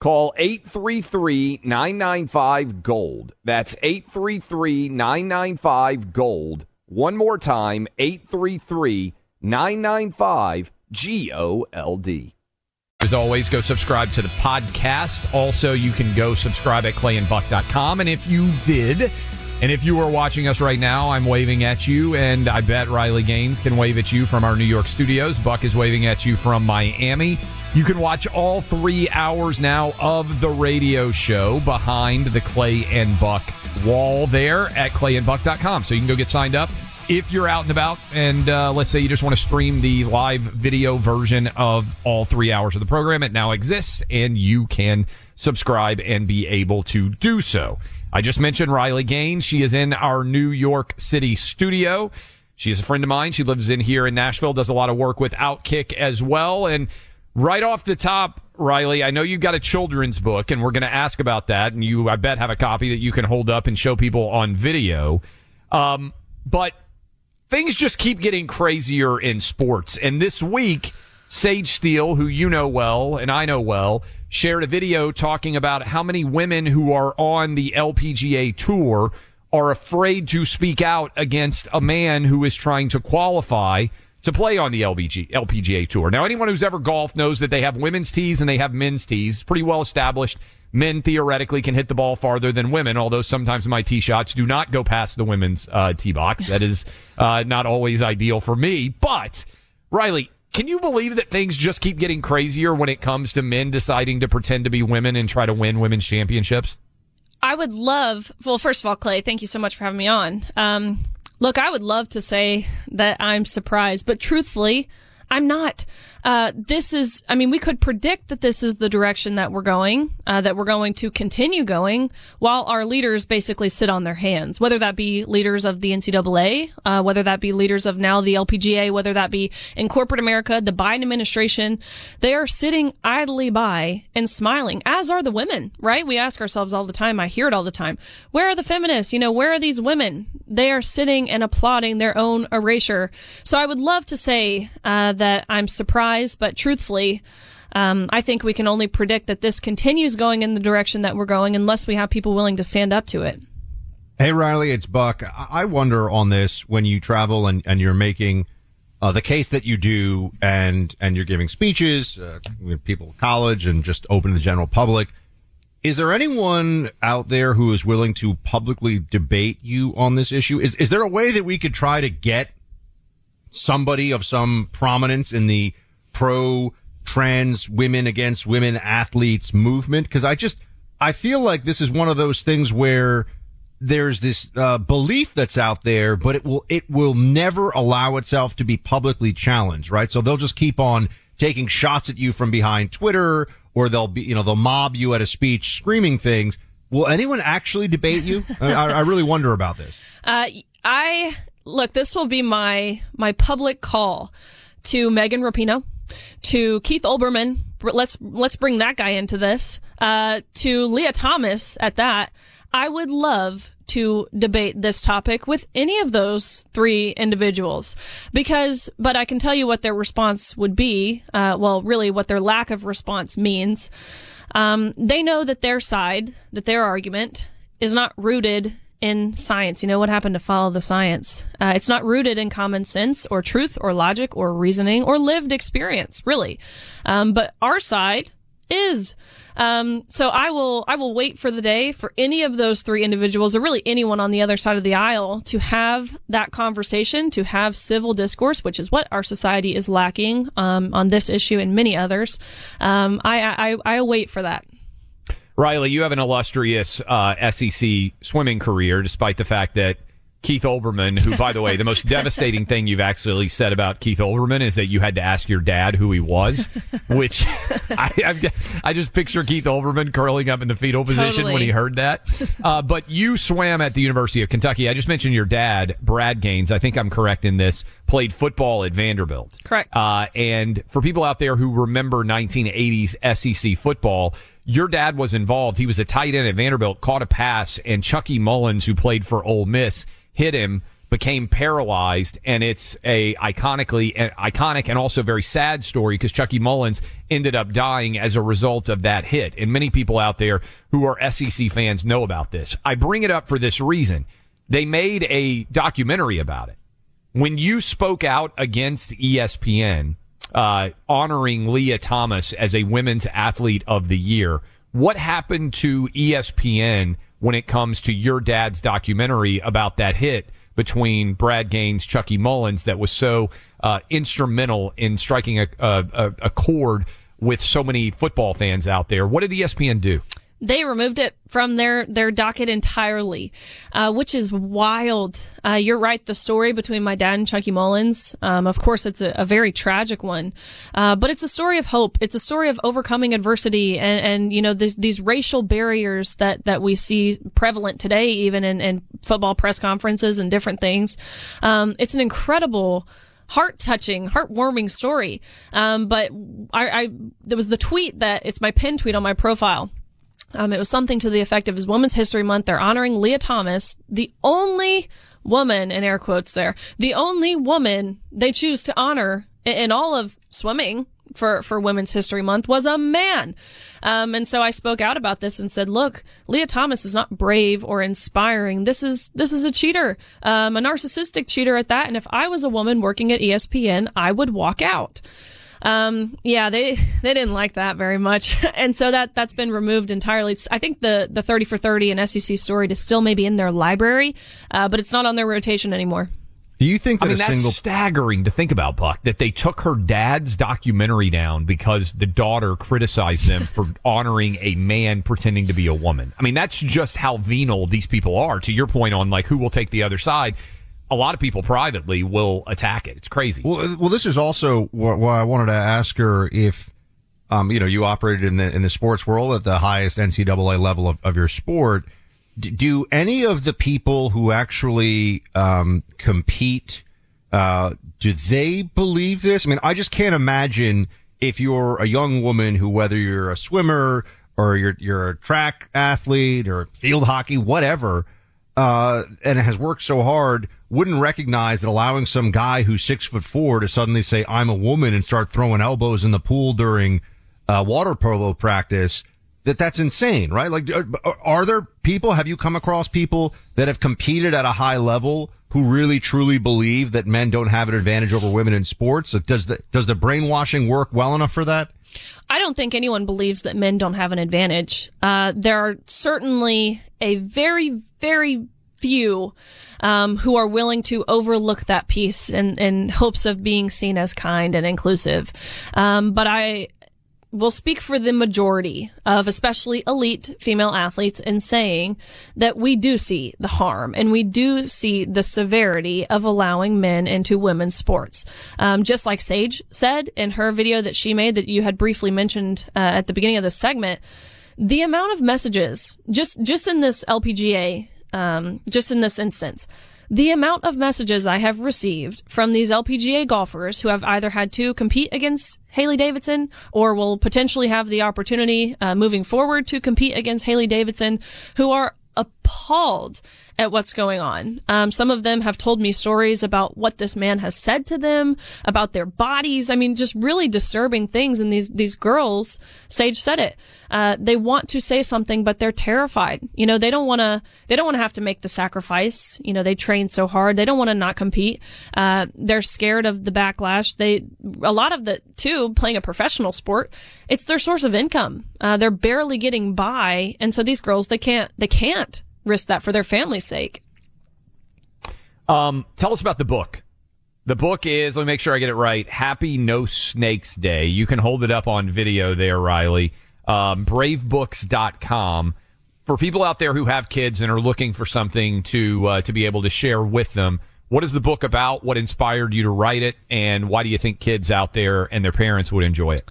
Call 833 995 Gold. That's 833 995 Gold. One more time 833 995 G O L D. As always, go subscribe to the podcast. Also, you can go subscribe at clayandbuck.com. And if you did, and if you are watching us right now, I'm waving at you, and I bet Riley Gaines can wave at you from our New York studios. Buck is waving at you from Miami. You can watch all three hours now of the radio show behind the Clay and Buck wall there at clayandbuck.com. So you can go get signed up if you're out and about and uh, let's say you just want to stream the live video version of all three hours of the program, it now exists and you can subscribe and be able to do so. I just mentioned Riley Gaines. She is in our New York City studio. She is a friend of mine. She lives in here in Nashville, does a lot of work with Outkick as well. And right off the top, Riley, I know you've got a children's book and we're going to ask about that. And you, I bet, have a copy that you can hold up and show people on video. Um, but things just keep getting crazier in sports. And this week, Sage Steele, who you know well and I know well, shared a video talking about how many women who are on the LPGA tour are afraid to speak out against a man who is trying to qualify to play on the LPG, LPGA tour. Now, anyone who's ever golfed knows that they have women's tees and they have men's tees. Pretty well established. Men theoretically can hit the ball farther than women, although sometimes my tee shots do not go past the women's uh, tee box. That is uh, not always ideal for me. But, Riley, can you believe that things just keep getting crazier when it comes to men deciding to pretend to be women and try to win women's championships? I would love, well, first of all, Clay, thank you so much for having me on. Um, look, I would love to say that I'm surprised, but truthfully, I'm not. Uh, this is, I mean, we could predict that this is the direction that we're going, uh, that we're going to continue going while our leaders basically sit on their hands, whether that be leaders of the NCAA, uh, whether that be leaders of now the LPGA, whether that be in corporate America, the Biden administration. They are sitting idly by and smiling, as are the women, right? We ask ourselves all the time. I hear it all the time. Where are the feminists? You know, where are these women? They are sitting and applauding their own erasure. So I would love to say, uh, that I'm surprised but truthfully, um, I think we can only predict that this continues going in the direction that we're going unless we have people willing to stand up to it. Hey, Riley, it's Buck. I wonder on this when you travel and, and you're making uh, the case that you do and, and you're giving speeches, uh, people at college and just open to the general public. Is there anyone out there who is willing to publicly debate you on this issue? Is, is there a way that we could try to get somebody of some prominence in the pro trans women against women athletes movement because I just I feel like this is one of those things where there's this uh, belief that's out there, but it will it will never allow itself to be publicly challenged, right? So they'll just keep on taking shots at you from behind Twitter, or they'll be you know they'll mob you at a speech screaming things. Will anyone actually debate you? I, I, really wonder about this. Uh, I look. This will be my my public call to Megan Rapinoe to Keith Olbermann. Let's let's bring that guy into this. Uh, to Lia Thomas at that. I would love to debate this topic with any of those three individuals because but i can tell you what their response would be uh, well really what their lack of response means um, they know that their side that their argument is not rooted in science. You know what happened to follow the science? Uh, it's not rooted in common sense or truth or logic or reasoning or lived experience, really. Um, but our side is. Um, so I will, I will wait for the day for any of those three individuals or really anyone on the other side of the aisle to have that conversation, to have civil discourse, which is what our society is lacking, um, on this issue and many others. Um, I, I, I await for that. Riley, you have an illustrious uh, SEC swimming career, despite the fact that Keith Olbermann, who, by the way, the most devastating thing you've actually said about Keith Olbermann is that you had to ask your dad who he was, which I, I've, i just picture Keith Olbermann curling up in the fetal position totally. when he heard that. Uh, but you swam at the University of Kentucky. I just mentioned your dad, Brad Gaines. I think I'm correct in this. Played football at Vanderbilt. Correct. Uh, and for people out there who remember 1980s SEC football, your dad was involved. He was a tight end at Vanderbilt, caught a pass, and Chucky Mullins, who played for Ole Miss, hit him, became paralyzed, and it's a iconically iconic and also very sad story because Chucky Mullins ended up dying as a result of that hit. And many people out there who are SEC fans know about this. I bring it up for this reason. They made a documentary about it. When you spoke out against ESPN, uh, honoring Lia Thomas as a women's athlete of the year. What happened to ESPN when it comes to your dad's documentary about that hit between Brad Gaines, Chucky Mullins, that was so uh, instrumental in striking a, a, a chord with so many football fans out there? What did ESPN do? They removed it from their, their docket entirely, uh, which is wild. Uh, you're right. The story between my dad and Chucky Mullins, um, of course, it's a, a very tragic one, uh, but it's a story of hope. It's a story of overcoming adversity and, and you know, these, these racial barriers that, that we see prevalent today, even in, in football press conferences and different things. Um, it's an incredible, heart touching, heartwarming story. Um, but I, I, there was the tweet that it's my pin tweet on my profile um, it was something to the effect of his Women's History Month. They're honoring Lia Thomas, the only woman, in air quotes there, the only woman they choose to honor in, all of swimming for, for Women's History Month was a man. Um, and so I spoke out about this and said, look, Lia Thomas is not brave or inspiring. This is, this is a cheater, um, a narcissistic cheater at that. And if I was a woman working at ESPN, I would walk out. Um, yeah, they they didn't like that very much, and so that that's been removed entirely. It's, I think the the thirty for thirty and SEC story is still maybe in their library, uh, but it's not on their rotation anymore. Do you think that I mean, that's single... staggering to think about, Buck, that they took her dad's documentary down because the daughter criticized them for honoring a man pretending to be a woman. I mean, that's just how venal these people are. To your point on like who will take the other side, a lot of people privately will attack it. It's crazy. Well, well, this is also why I wanted to ask her if, um, you know, you operated in the in the sports world at the highest NCAA level of, of your sport. D- do any of the people who actually um, compete, uh, do they believe this? I mean, I just can't imagine if you're a young woman who, whether you're a swimmer or you're you're a track athlete or field hockey, whatever uh, and has worked so hard wouldn't recognize that allowing some guy who's six foot four to suddenly say I'm a woman and start throwing elbows in the pool during uh, water polo practice that that's insane, right? Like, are, are there people? Have you come across people that have competed at a high level who really truly believe that men don't have an advantage over women in sports? Does the does the brainwashing work well enough for that? I don't think anyone believes that men don't have an advantage. Uh, there are certainly a very, very few um, who are willing to overlook that piece in, in hopes of being seen as kind and inclusive. Um, but I will speak for the majority of especially elite female athletes in saying that we do see the harm and we do see the severity of allowing men into women's sports. Um, just like Sage said in her video that she made that you had briefly mentioned uh, at the beginning of the segment, the amount of messages just just in this LPGA, um, just in this instance, the amount of messages I have received from these LPGA golfers who have either had to compete against Hailey Davidson or will potentially have the opportunity uh, moving forward to compete against Hailey Davidson, who are appalled at what's going on. Um, some of them have told me stories about what this man has said to them, about their bodies. I mean, just really disturbing things. And these, these girls, Sage said it, uh, they want to say something, but they're terrified. You know, they don't want to, they don't want to have to make the sacrifice. You know, they train so hard. They don't want to not compete. Uh, they're scared of the backlash. They, a lot of the, too, playing a professional sport, it's their source of income. Uh, they're barely getting by. And so these girls, they can't, they can't risk that for their family's sake. Um, tell us about the book. The book is, let me make sure I get it right. Happy No Snakes Day. You can hold it up on video there, Riley. Um, bravebooks.com. For people out there who have kids and are looking for something to, uh, to be able to share with them, what is the book about? What inspired you to write it? And why do you think kids out there and their parents would enjoy it?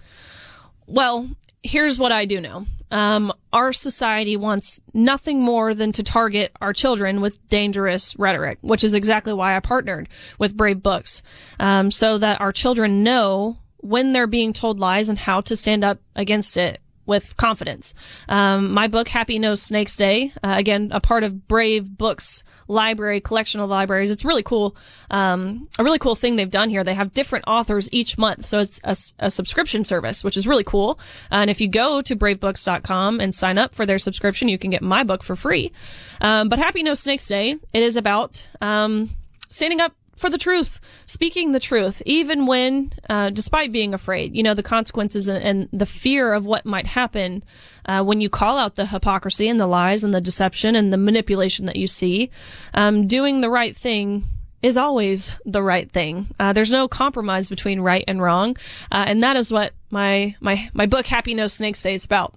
Well, here's what I do know. Um, our society wants nothing more than to target our children with dangerous rhetoric, which is exactly why I partnered with Brave Books, um, so that our children know when they're being told lies and how to stand up against it with confidence. Um, my book, Happy No Snakes Day, uh, again, a part of Brave Books library collection of libraries. It's really cool. Um, a really cool thing they've done here. They have different authors each month. So it's a, a subscription service, which is really cool. Uh, and if you go to bravebooks.com and sign up for their subscription, you can get my book for free. Um, but Happy No Snakes Day, it is about, um, standing up for the truth, speaking the truth, even when, uh, despite being afraid, you know, the consequences and, and the fear of what might happen, uh, when you call out the hypocrisy and the lies and the deception and the manipulation that you see, um, doing the right thing is always the right thing. Uh, there's no compromise between right and wrong. Uh, and that is what my, my, my book, Happy No Snakes Day is about.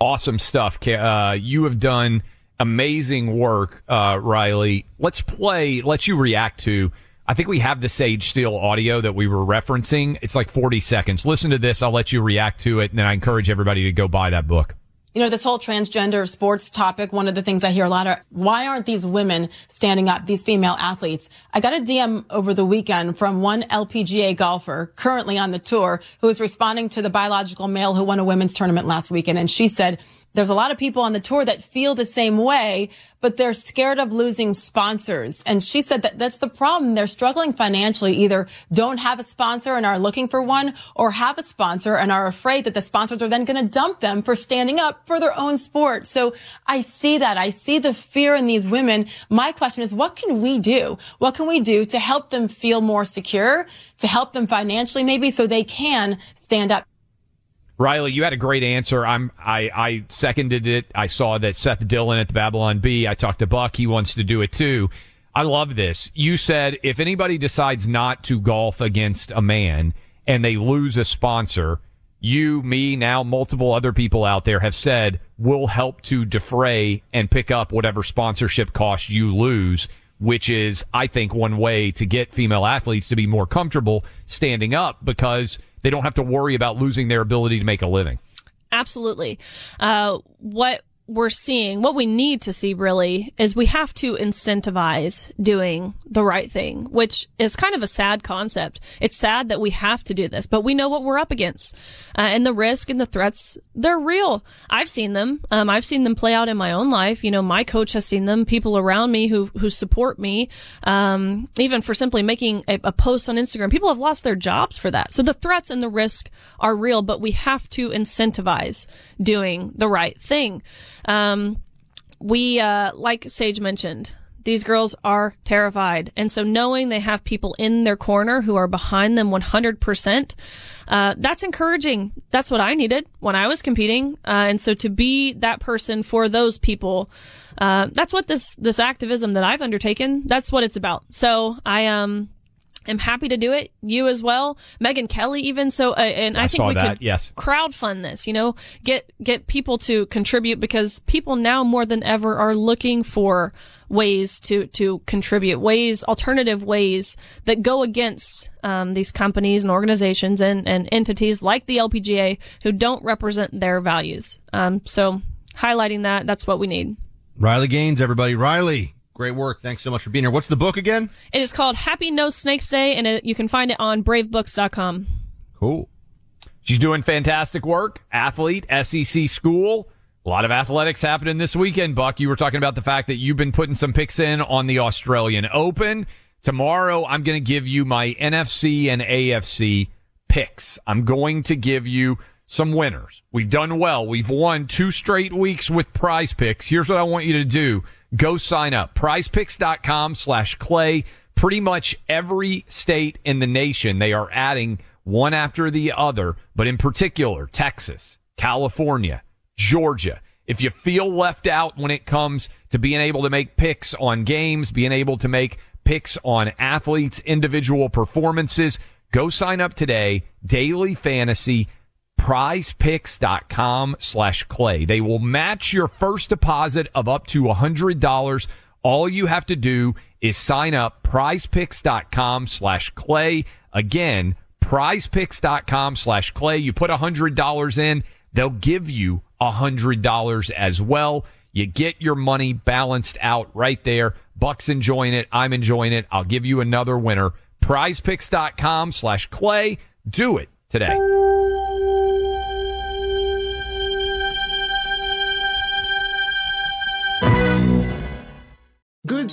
Awesome stuff. Uh, you have done amazing work, uh, Riley. Let's play, let you react to. I think we have the Sage Steele audio that we were referencing. It's like 40 seconds. Listen to this. I'll let you react to it. And then I encourage everybody to go buy that book. You know, this whole transgender sports topic, one of the things I hear a lot are, why aren't these women standing up, these female athletes? I got a DM over the weekend from one LPGA golfer currently on the tour who is responding to the biological male who won a women's tournament last weekend. And she said, there's a lot of people on the tour that feel the same way, but they're scared of losing sponsors. And she said that that's the problem. They're struggling financially, either don't have a sponsor and are looking for one or have a sponsor and are afraid that the sponsors are then going to dump them for standing up for their own sport. So I see that. I see the fear in these women. My question is, what can we do? What can we do to help them feel more secure, to help them financially maybe so they can stand up? Riley, you had a great answer. I'm I, I seconded it. I saw that Seth Dillon at the Babylon Bee. I talked to Buck. He wants to do it too. I love this. You said if anybody decides not to golf against a man and they lose a sponsor, you, me, now multiple other people out there have said we'll help to defray and pick up whatever sponsorship cost you lose, which is, I think, one way to get female athletes to be more comfortable standing up because they don't have to worry about losing their ability to make a living. Absolutely. Uh, what we're seeing, what we need to see really is we have to incentivize doing the right thing, which is kind of a sad concept. It's sad that we have to do this, but we know what we're up against. Uh, and the risk and the threats, they're real. I've seen them. Um, I've seen them play out in my own life. You know, my coach has seen them, people around me who, who support me, um, even for simply making a, a post on Instagram. People have lost their jobs for that. So the threats and the risk are real, but we have to incentivize doing the right thing. Um, we, uh, like Sage mentioned, these girls are terrified. And so knowing they have people in their corner who are behind them 100%, uh, that's encouraging. That's what I needed when I was competing. Uh, and so to be that person for those people, uh, that's what this, this activism that I've undertaken, that's what it's about. So I, um, am happy to do it. You as well, Megyn Kelly, even so. Uh, and I, I think we that, could yes. crowdfund this. You know, get get people to contribute because people now more than ever are looking for ways to to contribute, ways alternative ways that go against um, these companies and organizations and and entities like the LPGA who don't represent their values. Um, so highlighting that, that's what we need. Riley Gaines, everybody. Riley, great work. Thanks so much for being here. What's the book again? It is called Happy No Snakes Day, and it, you can find it on bravebooks.com. Cool. She's doing fantastic work. Athlete, SEC school. A lot of athletics happening this weekend, Buck. You were talking about the fact that you've been putting some picks in on the Australian Open. Tomorrow, I'm going to give you my NFC and AFC picks. I'm going to give you some winners. We've done well. We've won two straight weeks with PrizePicks. Here's what I want you to do. Go sign up. prizepicks.com slash clay. Pretty much every state in the nation, they are adding one after the other, but in particular, Texas, California, Georgia. If you feel left out when it comes to being able to make picks on games, being able to make picks on athletes, individual performances, go sign up today. Daily fantasy prizepicks.com slash clay. They will match your first deposit of up to $100. All you have to do is sign up prizepicks.com slash clay. Again, prizepicks.com slash clay. You put $100 in, they'll give you $100 as well. You get your money balanced out right there. Buck's enjoying it. I'm enjoying it. I'll give you another winner. Prizepicks.com slash clay. Do it today.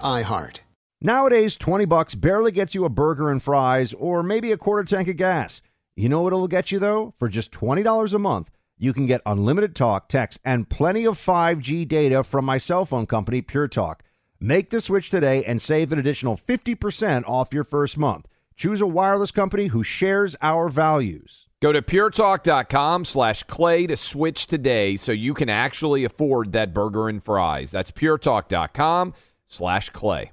iHeart. Nowadays, 20 bucks barely gets you a burger and fries or maybe a quarter tank of gas. You know what it'll get you though? For just $20 a month, you can get unlimited talk, text, and plenty of 5G data from my cell phone company, Pure Talk. Make the switch today and save an additional 50% off your first month. Choose a wireless company who shares our values. Go to puretalk.com slash clay to switch today so you can actually afford that burger and fries. That's puretalk.com slash clay.